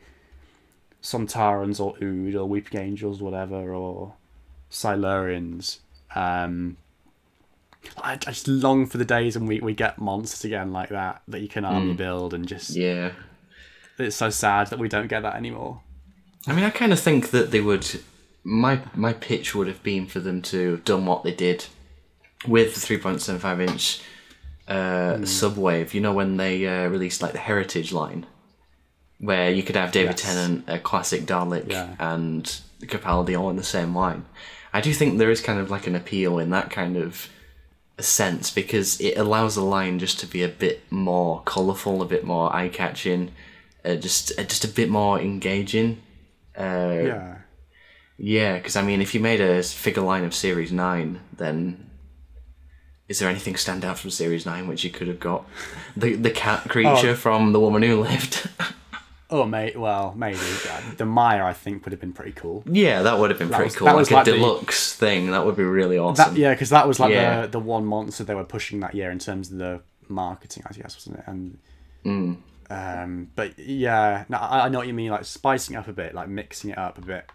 Sontarans or Ood or Weeping Angels, whatever, or Silurians. Um, I, I just long for the days when we, we get monsters again like that that you can army build and just Yeah. it's so sad that we don't get that anymore. I mean, I kind of think that they would. My my pitch would have been for them to have done what they did with the three point seven five inch uh, Hmm. Subwave. You know when they uh, released like the Heritage line, where you could have David Yes. Tennant, a classic Dalek, Yeah. and Capaldi all in the same line. I do think there is kind of like an appeal in that kind of sense because it allows the line just to be a bit more colourful, a bit more eye catching, uh, just uh, just a bit more engaging. Uh, Yeah. yeah, because I mean, if you made a figure line of Series 9, then is there anything stand out from Series 9 which you could have got? The the cat creature Oh. from The Woman Who Lived? Oh, mate. Well, maybe the Mire I think would have been pretty cool. yeah, that would have been pretty was- cool. that Like was a like the- deluxe thing. That would be really awesome. That yeah, because that was like Yeah. the the one monster they were pushing that year in terms of the marketing, I guess, wasn't it? And Mm. um, but yeah, no, I, I know what you mean. Like spicing up a bit, like mixing it up a bit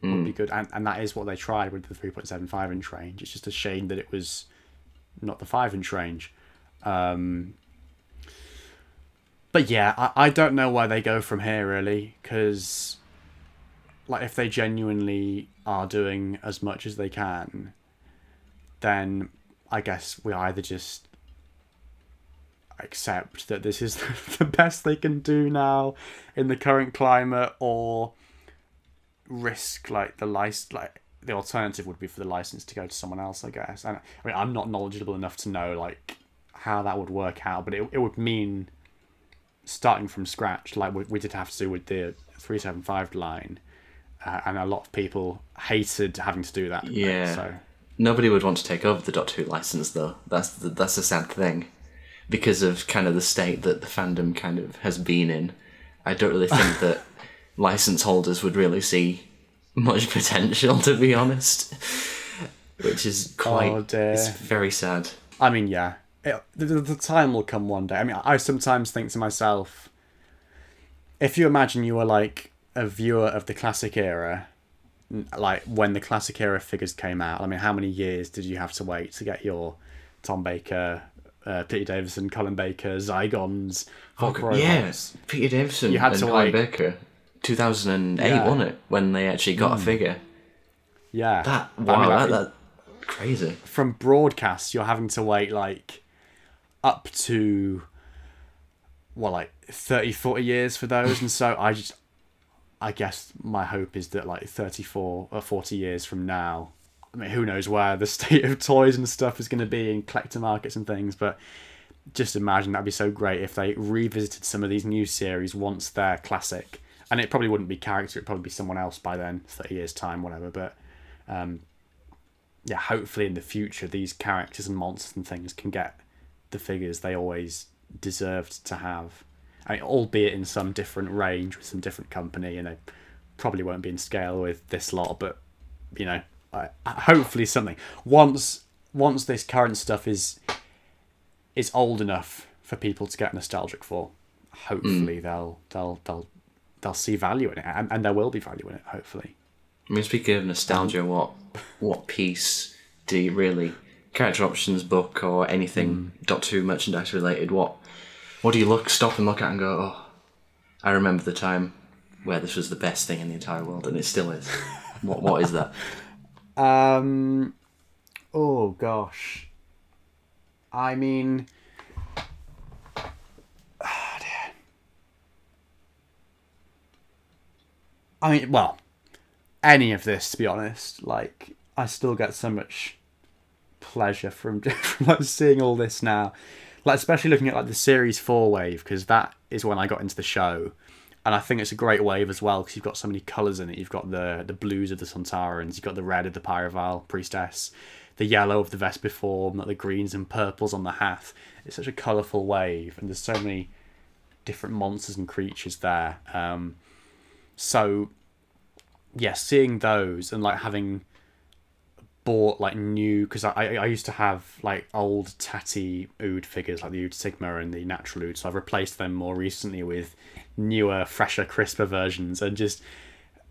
would Mm. be good. And and that is what they tried with the three point seven five inch range. It's just a shame that it was not the five inch range. Um, but yeah, I, I don't know where they go from here really, because like if they genuinely are doing as much as they can, then I guess we either just accept that this is the best they can do now in the current climate, or risk like the license like the alternative would be for the license to go to someone else, I guess. And I mean, I'm not knowledgeable enough to know like how that would work out, but it it would mean starting from scratch, like we, we did have to do with the three seven five line, uh, and a lot of people hated having to do that. Yeah. So Nobody would want to take over the Doctor Who license, though. That's the, that's a sad thing, because of kind of the state that the fandom kind of has been in. I don't really think that license holders would really see much potential, to be honest. Which is quite. Oh. It's very sad. I mean, yeah, it, the, the time will come one day. I mean, I sometimes think to myself, if you imagine you were like a viewer of the classic era, like when the classic era figures came out. I mean, how many years did you have to wait to get your Tom Baker, uh, Peter Davison, Colin Baker, Zygons, Hulk robots? Yes, Peter Davison You had and to, Colin like- Baker. 2008, Yeah. wasn't it? When they actually got a figure. yeah. That, But I wow, mean, that, that, crazy. from broadcast, you're having to wait like up to well, like 30, 40 years for those, and so I just, I guess my hope is that like thirty four or forty years from now, I mean, who knows where the state of toys and stuff is going to be in collector markets and things, but just imagine that'd be so great if they revisited some of these new series once they're classic. And it probably wouldn't be character; it'd probably be someone else by then, thirty years time, whatever. But um, yeah, hopefully in the future these characters and monsters and things can get the figures they always deserved to have. I mean, albeit in some different range with some different company, and they probably won't be in scale with this lot, but you know, I, hopefully something. Once once this current stuff is is old enough for people to get nostalgic for, hopefully mm. they'll they'll they'll they'll see value in it, and, and there will be value in it. Hopefully. I mean, speaking of nostalgia, what what piece do you really character options book or anything Hmm. Doctor Who merchandise related? What what do you look stop and look at and go? Oh, I remember the time where this was the best thing in the entire world, and it still is. what what is that? Um. Oh gosh. I mean. Ah, dear. I mean, well, any of this, to be honest. Like, I still get so much pleasure from, from like, seeing all this now. Like, especially looking at like the series four wave because that is when I got into the show, and I think it's a great wave as well because you've got so many colours in it. You've got the the blues of the Sontarans, you've got the red of the Pyrovile priestess, the yellow of the Vespiform, like the greens and purples on the Hath. It's such a colourful wave, and there's so many different monsters and creatures there. Um, so, yeah, seeing those and like having bought like new because I, I used to have like old tatty Ood figures like the Ood Sigma and the Natural Ood, so I've replaced them more recently with newer, fresher, crisper versions, and just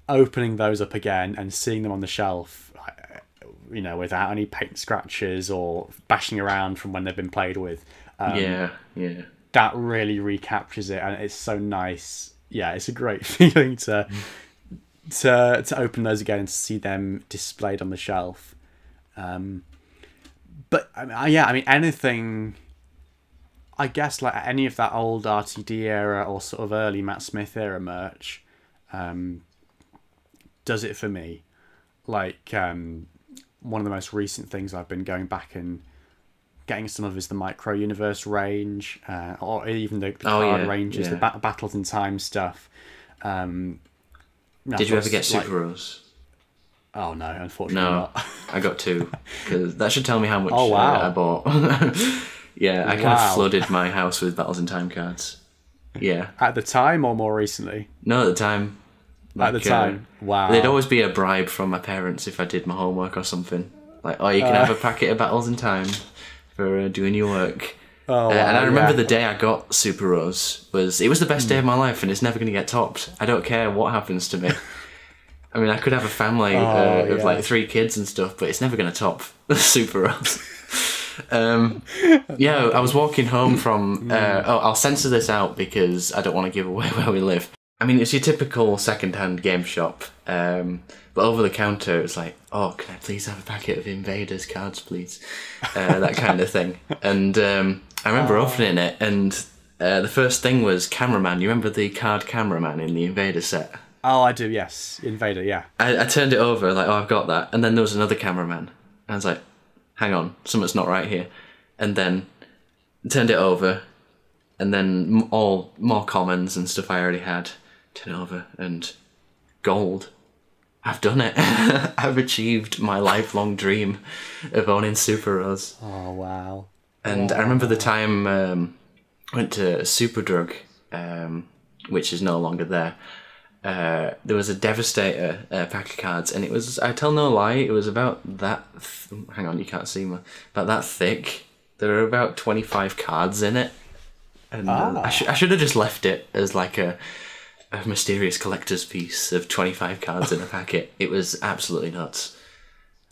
opening those up again and seeing them on the shelf, you know, without any paint scratches or bashing around from when they've been played with. Um, yeah, yeah. that really recaptures it and it's so nice yeah it's a great feeling to to to open those again and to see them displayed on the shelf um but I mean, yeah i mean anything i guess like any of that old rtd era or sort of early matt smith era merch um does it for me like um one of the most recent things i've been going back and getting some of is the micro universe range, uh, or even the, the Oh, card yeah, ranges, the ba- battles in time stuff. Um, Did you ever get like- Super Rose? Oh no, unfortunately No, not. I got two because that should tell me how much Oh, wow. uh, I bought. yeah, I kind of flooded my house with Battles in Time cards. Yeah, At the time or more recently? no, at the time. At the Like, uh, time, wow. There'd always be a bribe from my parents if I did my homework or something. Like, oh, you can Uh. have a packet of Battles in Time for uh, doing your work. Oh, Uh, and I remember yeah. the day I got Super Rose was it was the best day of my life, and it's never going to get topped. I don't care what happens to me. I mean, I could have a family uh, Oh, of yeah. like three kids and stuff, but it's never going to top Super Rose. um, yeah, I was walking home from. Uh, oh, I'll censor this out because I don't want to give away where we live. I mean, it's your typical second-hand game shop, um, but over the counter, it's like, "Oh, can I please have a packet of Invaders cards, please?" Uh, that kind of thing. And um, I remember opening it, and uh, the first thing was cameraman. You remember the card cameraman in the Invader set? Oh, I do. Yes, Invader. Yeah. I, I turned it over, like, oh, I've got that. And then there was another cameraman. And I was like, hang on, something's not right here. And then turned it over, and then all more commons and stuff I already had. Turn it over, and gold. I've done it. I've achieved my lifelong dream of owning Super Rose. Oh wow. And I remember the time um, I went to Superdrug, um, which is no longer there. Uh, there was a Devastator uh, pack of cards, and it was, I tell no lie, it was about that. Th- hang on, you can't see me. About that thick. There were about 25 cards in it. And uh, I, sh- I should have just left it as like a, a mysterious collector's piece of 25 cards in a packet. It was absolutely nuts.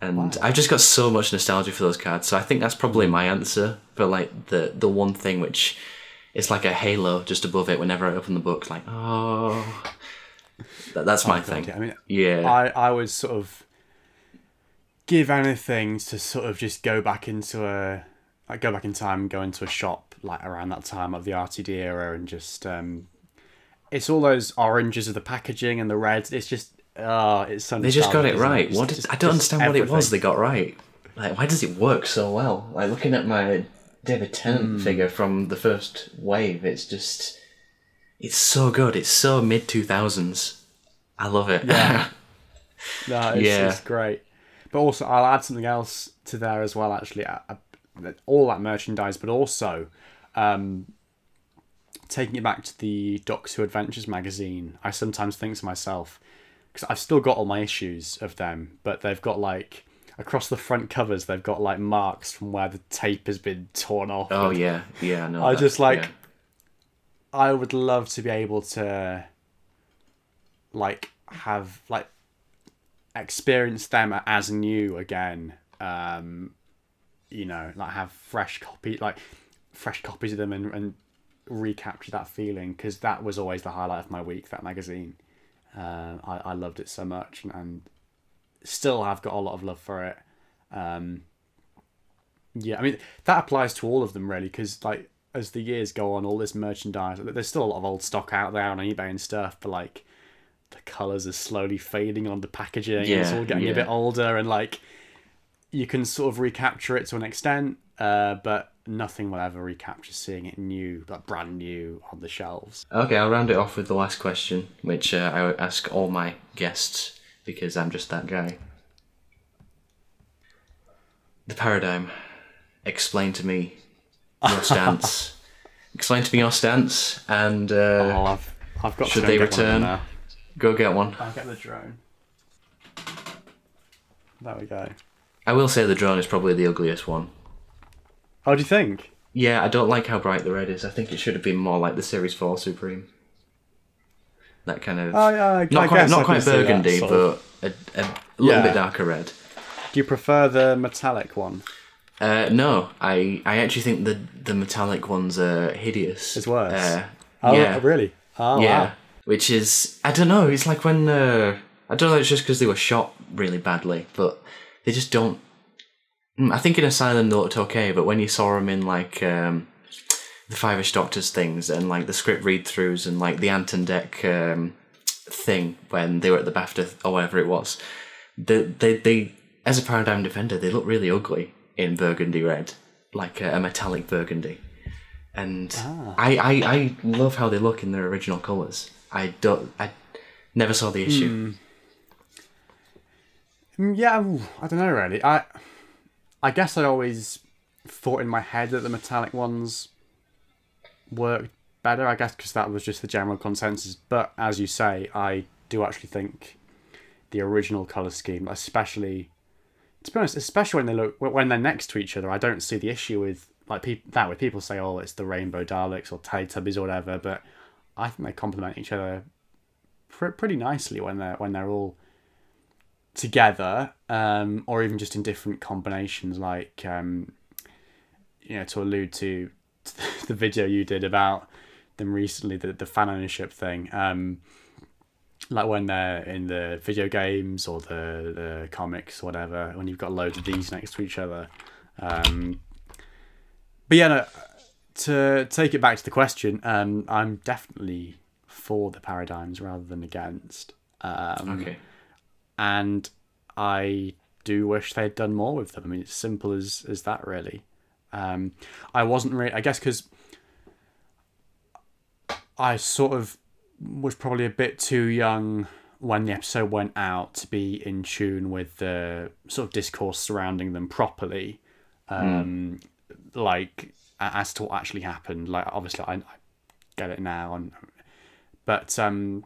And I've just got so much nostalgia for those cards, so I think that's probably my answer for like the the one thing which is like a halo just above it whenever I open the book, like oh, that, that's my thing. Yeah, I mean, Yeah, I I would sort of give anything to sort of just go back into a like go back in time and go into a shop like around that time of the RTD era and just um it's all those oranges of the packaging and the reds. It's just oh, it's so they just got it right. Just- What did, just- I don't understand what it was they got right. Like, why does it work so well? Like looking at my David Tennant Hmm. figure from the first wave, it's just it's so good. It's so mid two thousands. I love it. Yeah. No, it's, Yeah. it's great. But also, I'll add something else to there as well. Actually, I, I, all that merchandise, but also um, taking it back to the Doctor Who Adventures magazine. I sometimes think to myself because I've still got all my issues of them, but they've got like across the front covers, they've got like marks from where the tape has been torn off. oh yeah, yeah. No, I just like- yeah. I would love to be able to like have like experience them as new again. Um, you know, like have fresh copy like fresh copies of them and, and recapture that feeling because that was always the highlight of my week. That magazine, uh, I I loved it so much and, and still have got a lot of love for it. Um, yeah, I mean that applies to all of them really, because like as the years go on, all this merchandise, there's still a lot of old stock out there on eBay and stuff, but like the colors are slowly fading on the packaging. and it's all getting a bit older, and like you can sort of recapture it to an extent, uh, but nothing will ever recapture seeing it new, like brand new on the shelves. Okay, I'll round it off with the last question, which uh, I ask all my guests because I'm just that guy. The paradigm. Explain to me your stance. Explain to me your stance, and uh, Oh, I've I've got should to they and get one return? go get one. I'll get the drone. There we go. I will say the drone is probably the ugliest one. How do you think? Yeah, I don't like how bright the red is. I think it should have been more like the Series 4 Supreme. That kind of. Oh, yeah, I- not I quite, guess I not quite see that burgundy, but a, a little Yeah. bit darker red. Do you prefer the metallic one? Uh, no, I, I actually think the the metallic ones are hideous. It's worse. Uh, Oh, yeah, really? Oh, yeah. wow. Which is I don't know. It's like when uh, I don't know. It's just because they were shot really badly, but they just don't. Mm, I think in Asylum they looked okay, but when you saw them in like um, the Five-ish Doctors things and like the script read-throughs and like the Ant and Dec um, thing when they were at the BAFTA or whatever it was, they they, they as a paradigm defender they look really ugly in burgundy red, like a, a metallic burgundy. And I, I, I love how they look in their original colours. I don't I never saw the issue. Mm, Yeah, I don't know really. I I guess I always thought in my head that the metallic ones worked better. I guess because that was just the general consensus. But as you say, I do actually think the original color scheme, especially to be honest, especially when they look when they're next to each other, I don't see the issue with like peop that. Where people say, "Oh, it's the rainbow Daleks or Teletubbies or whatever," but I think they complement each other pr- pretty nicely when they're when they're all together, um, or even just in different combinations. Like, um, you know, to allude to, to the video you did about them recently, the the fan ownership thing. Um, like when they're in the video games or the, the comics, or whatever, when you've got loads of these next to each other. Um, but yeah, no, to take it back to the question, um, I'm definitely for the paradigms rather than against. Um, Okay. and I do wish they'd done more with them. I mean, it's simple as as that, really. Um, I wasn't really, I guess, because I sort of was probably a bit too young when the episode went out to be in tune with the sort of discourse surrounding them properly, um, like as to what actually happened. Like, obviously, I, I get it now, and but um,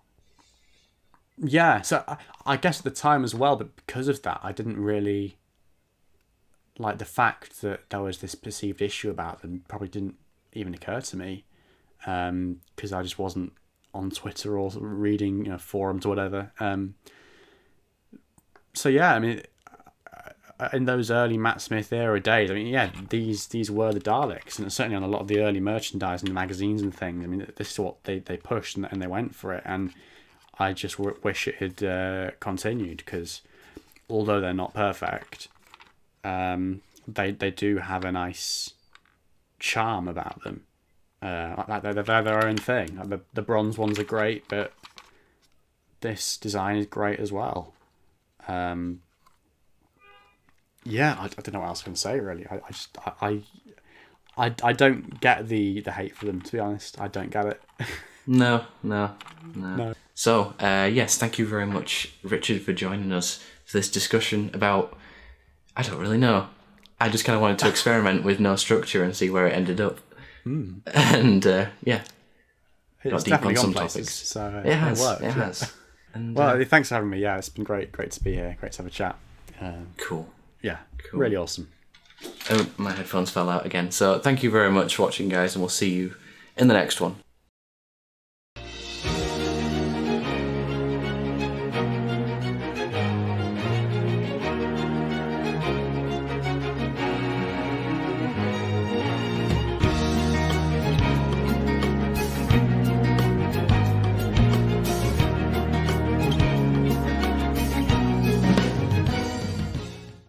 yeah, so I, I guess at the time as well, but because of that, I didn't really like the fact that there was this perceived issue about them. Probably didn't even occur to me um, because I just wasn't on Twitter or reading you know, forums or whatever. Um, so yeah, I mean, in those early Matt Smith era days, I mean, yeah, these these were the Daleks, and certainly on a lot of the early merchandise and magazines and things. I mean, this is what they, they pushed and, and they went for it, and I just w- wish it had uh, continued because although they're not perfect, um, they they do have a nice charm about them. Uh, like they're, they're their own thing. Like the the bronze ones are great, but this design is great as well. Um, yeah, I, I don't know what else I can say really. I, I just I, I I don't get the the hate for them to be honest. I don't get it. No, no, no. No. So, uh, yes, thank you very much, Richard, for joining us for this discussion about. I don't really know. I just kind of wanted to experiment with no structure and see where it ended up. And uh, yeah, It's deep on some places, topics. so uh, it has. worked, it yeah. has. And, Well, uh, thanks for having me. Yeah, it's been great. Great to be here. Great to have a chat. Um, cool. yeah, Cool. really awesome. Oh, my headphones fell out again. So, thank you very much for watching, guys, and we'll see you in the next one.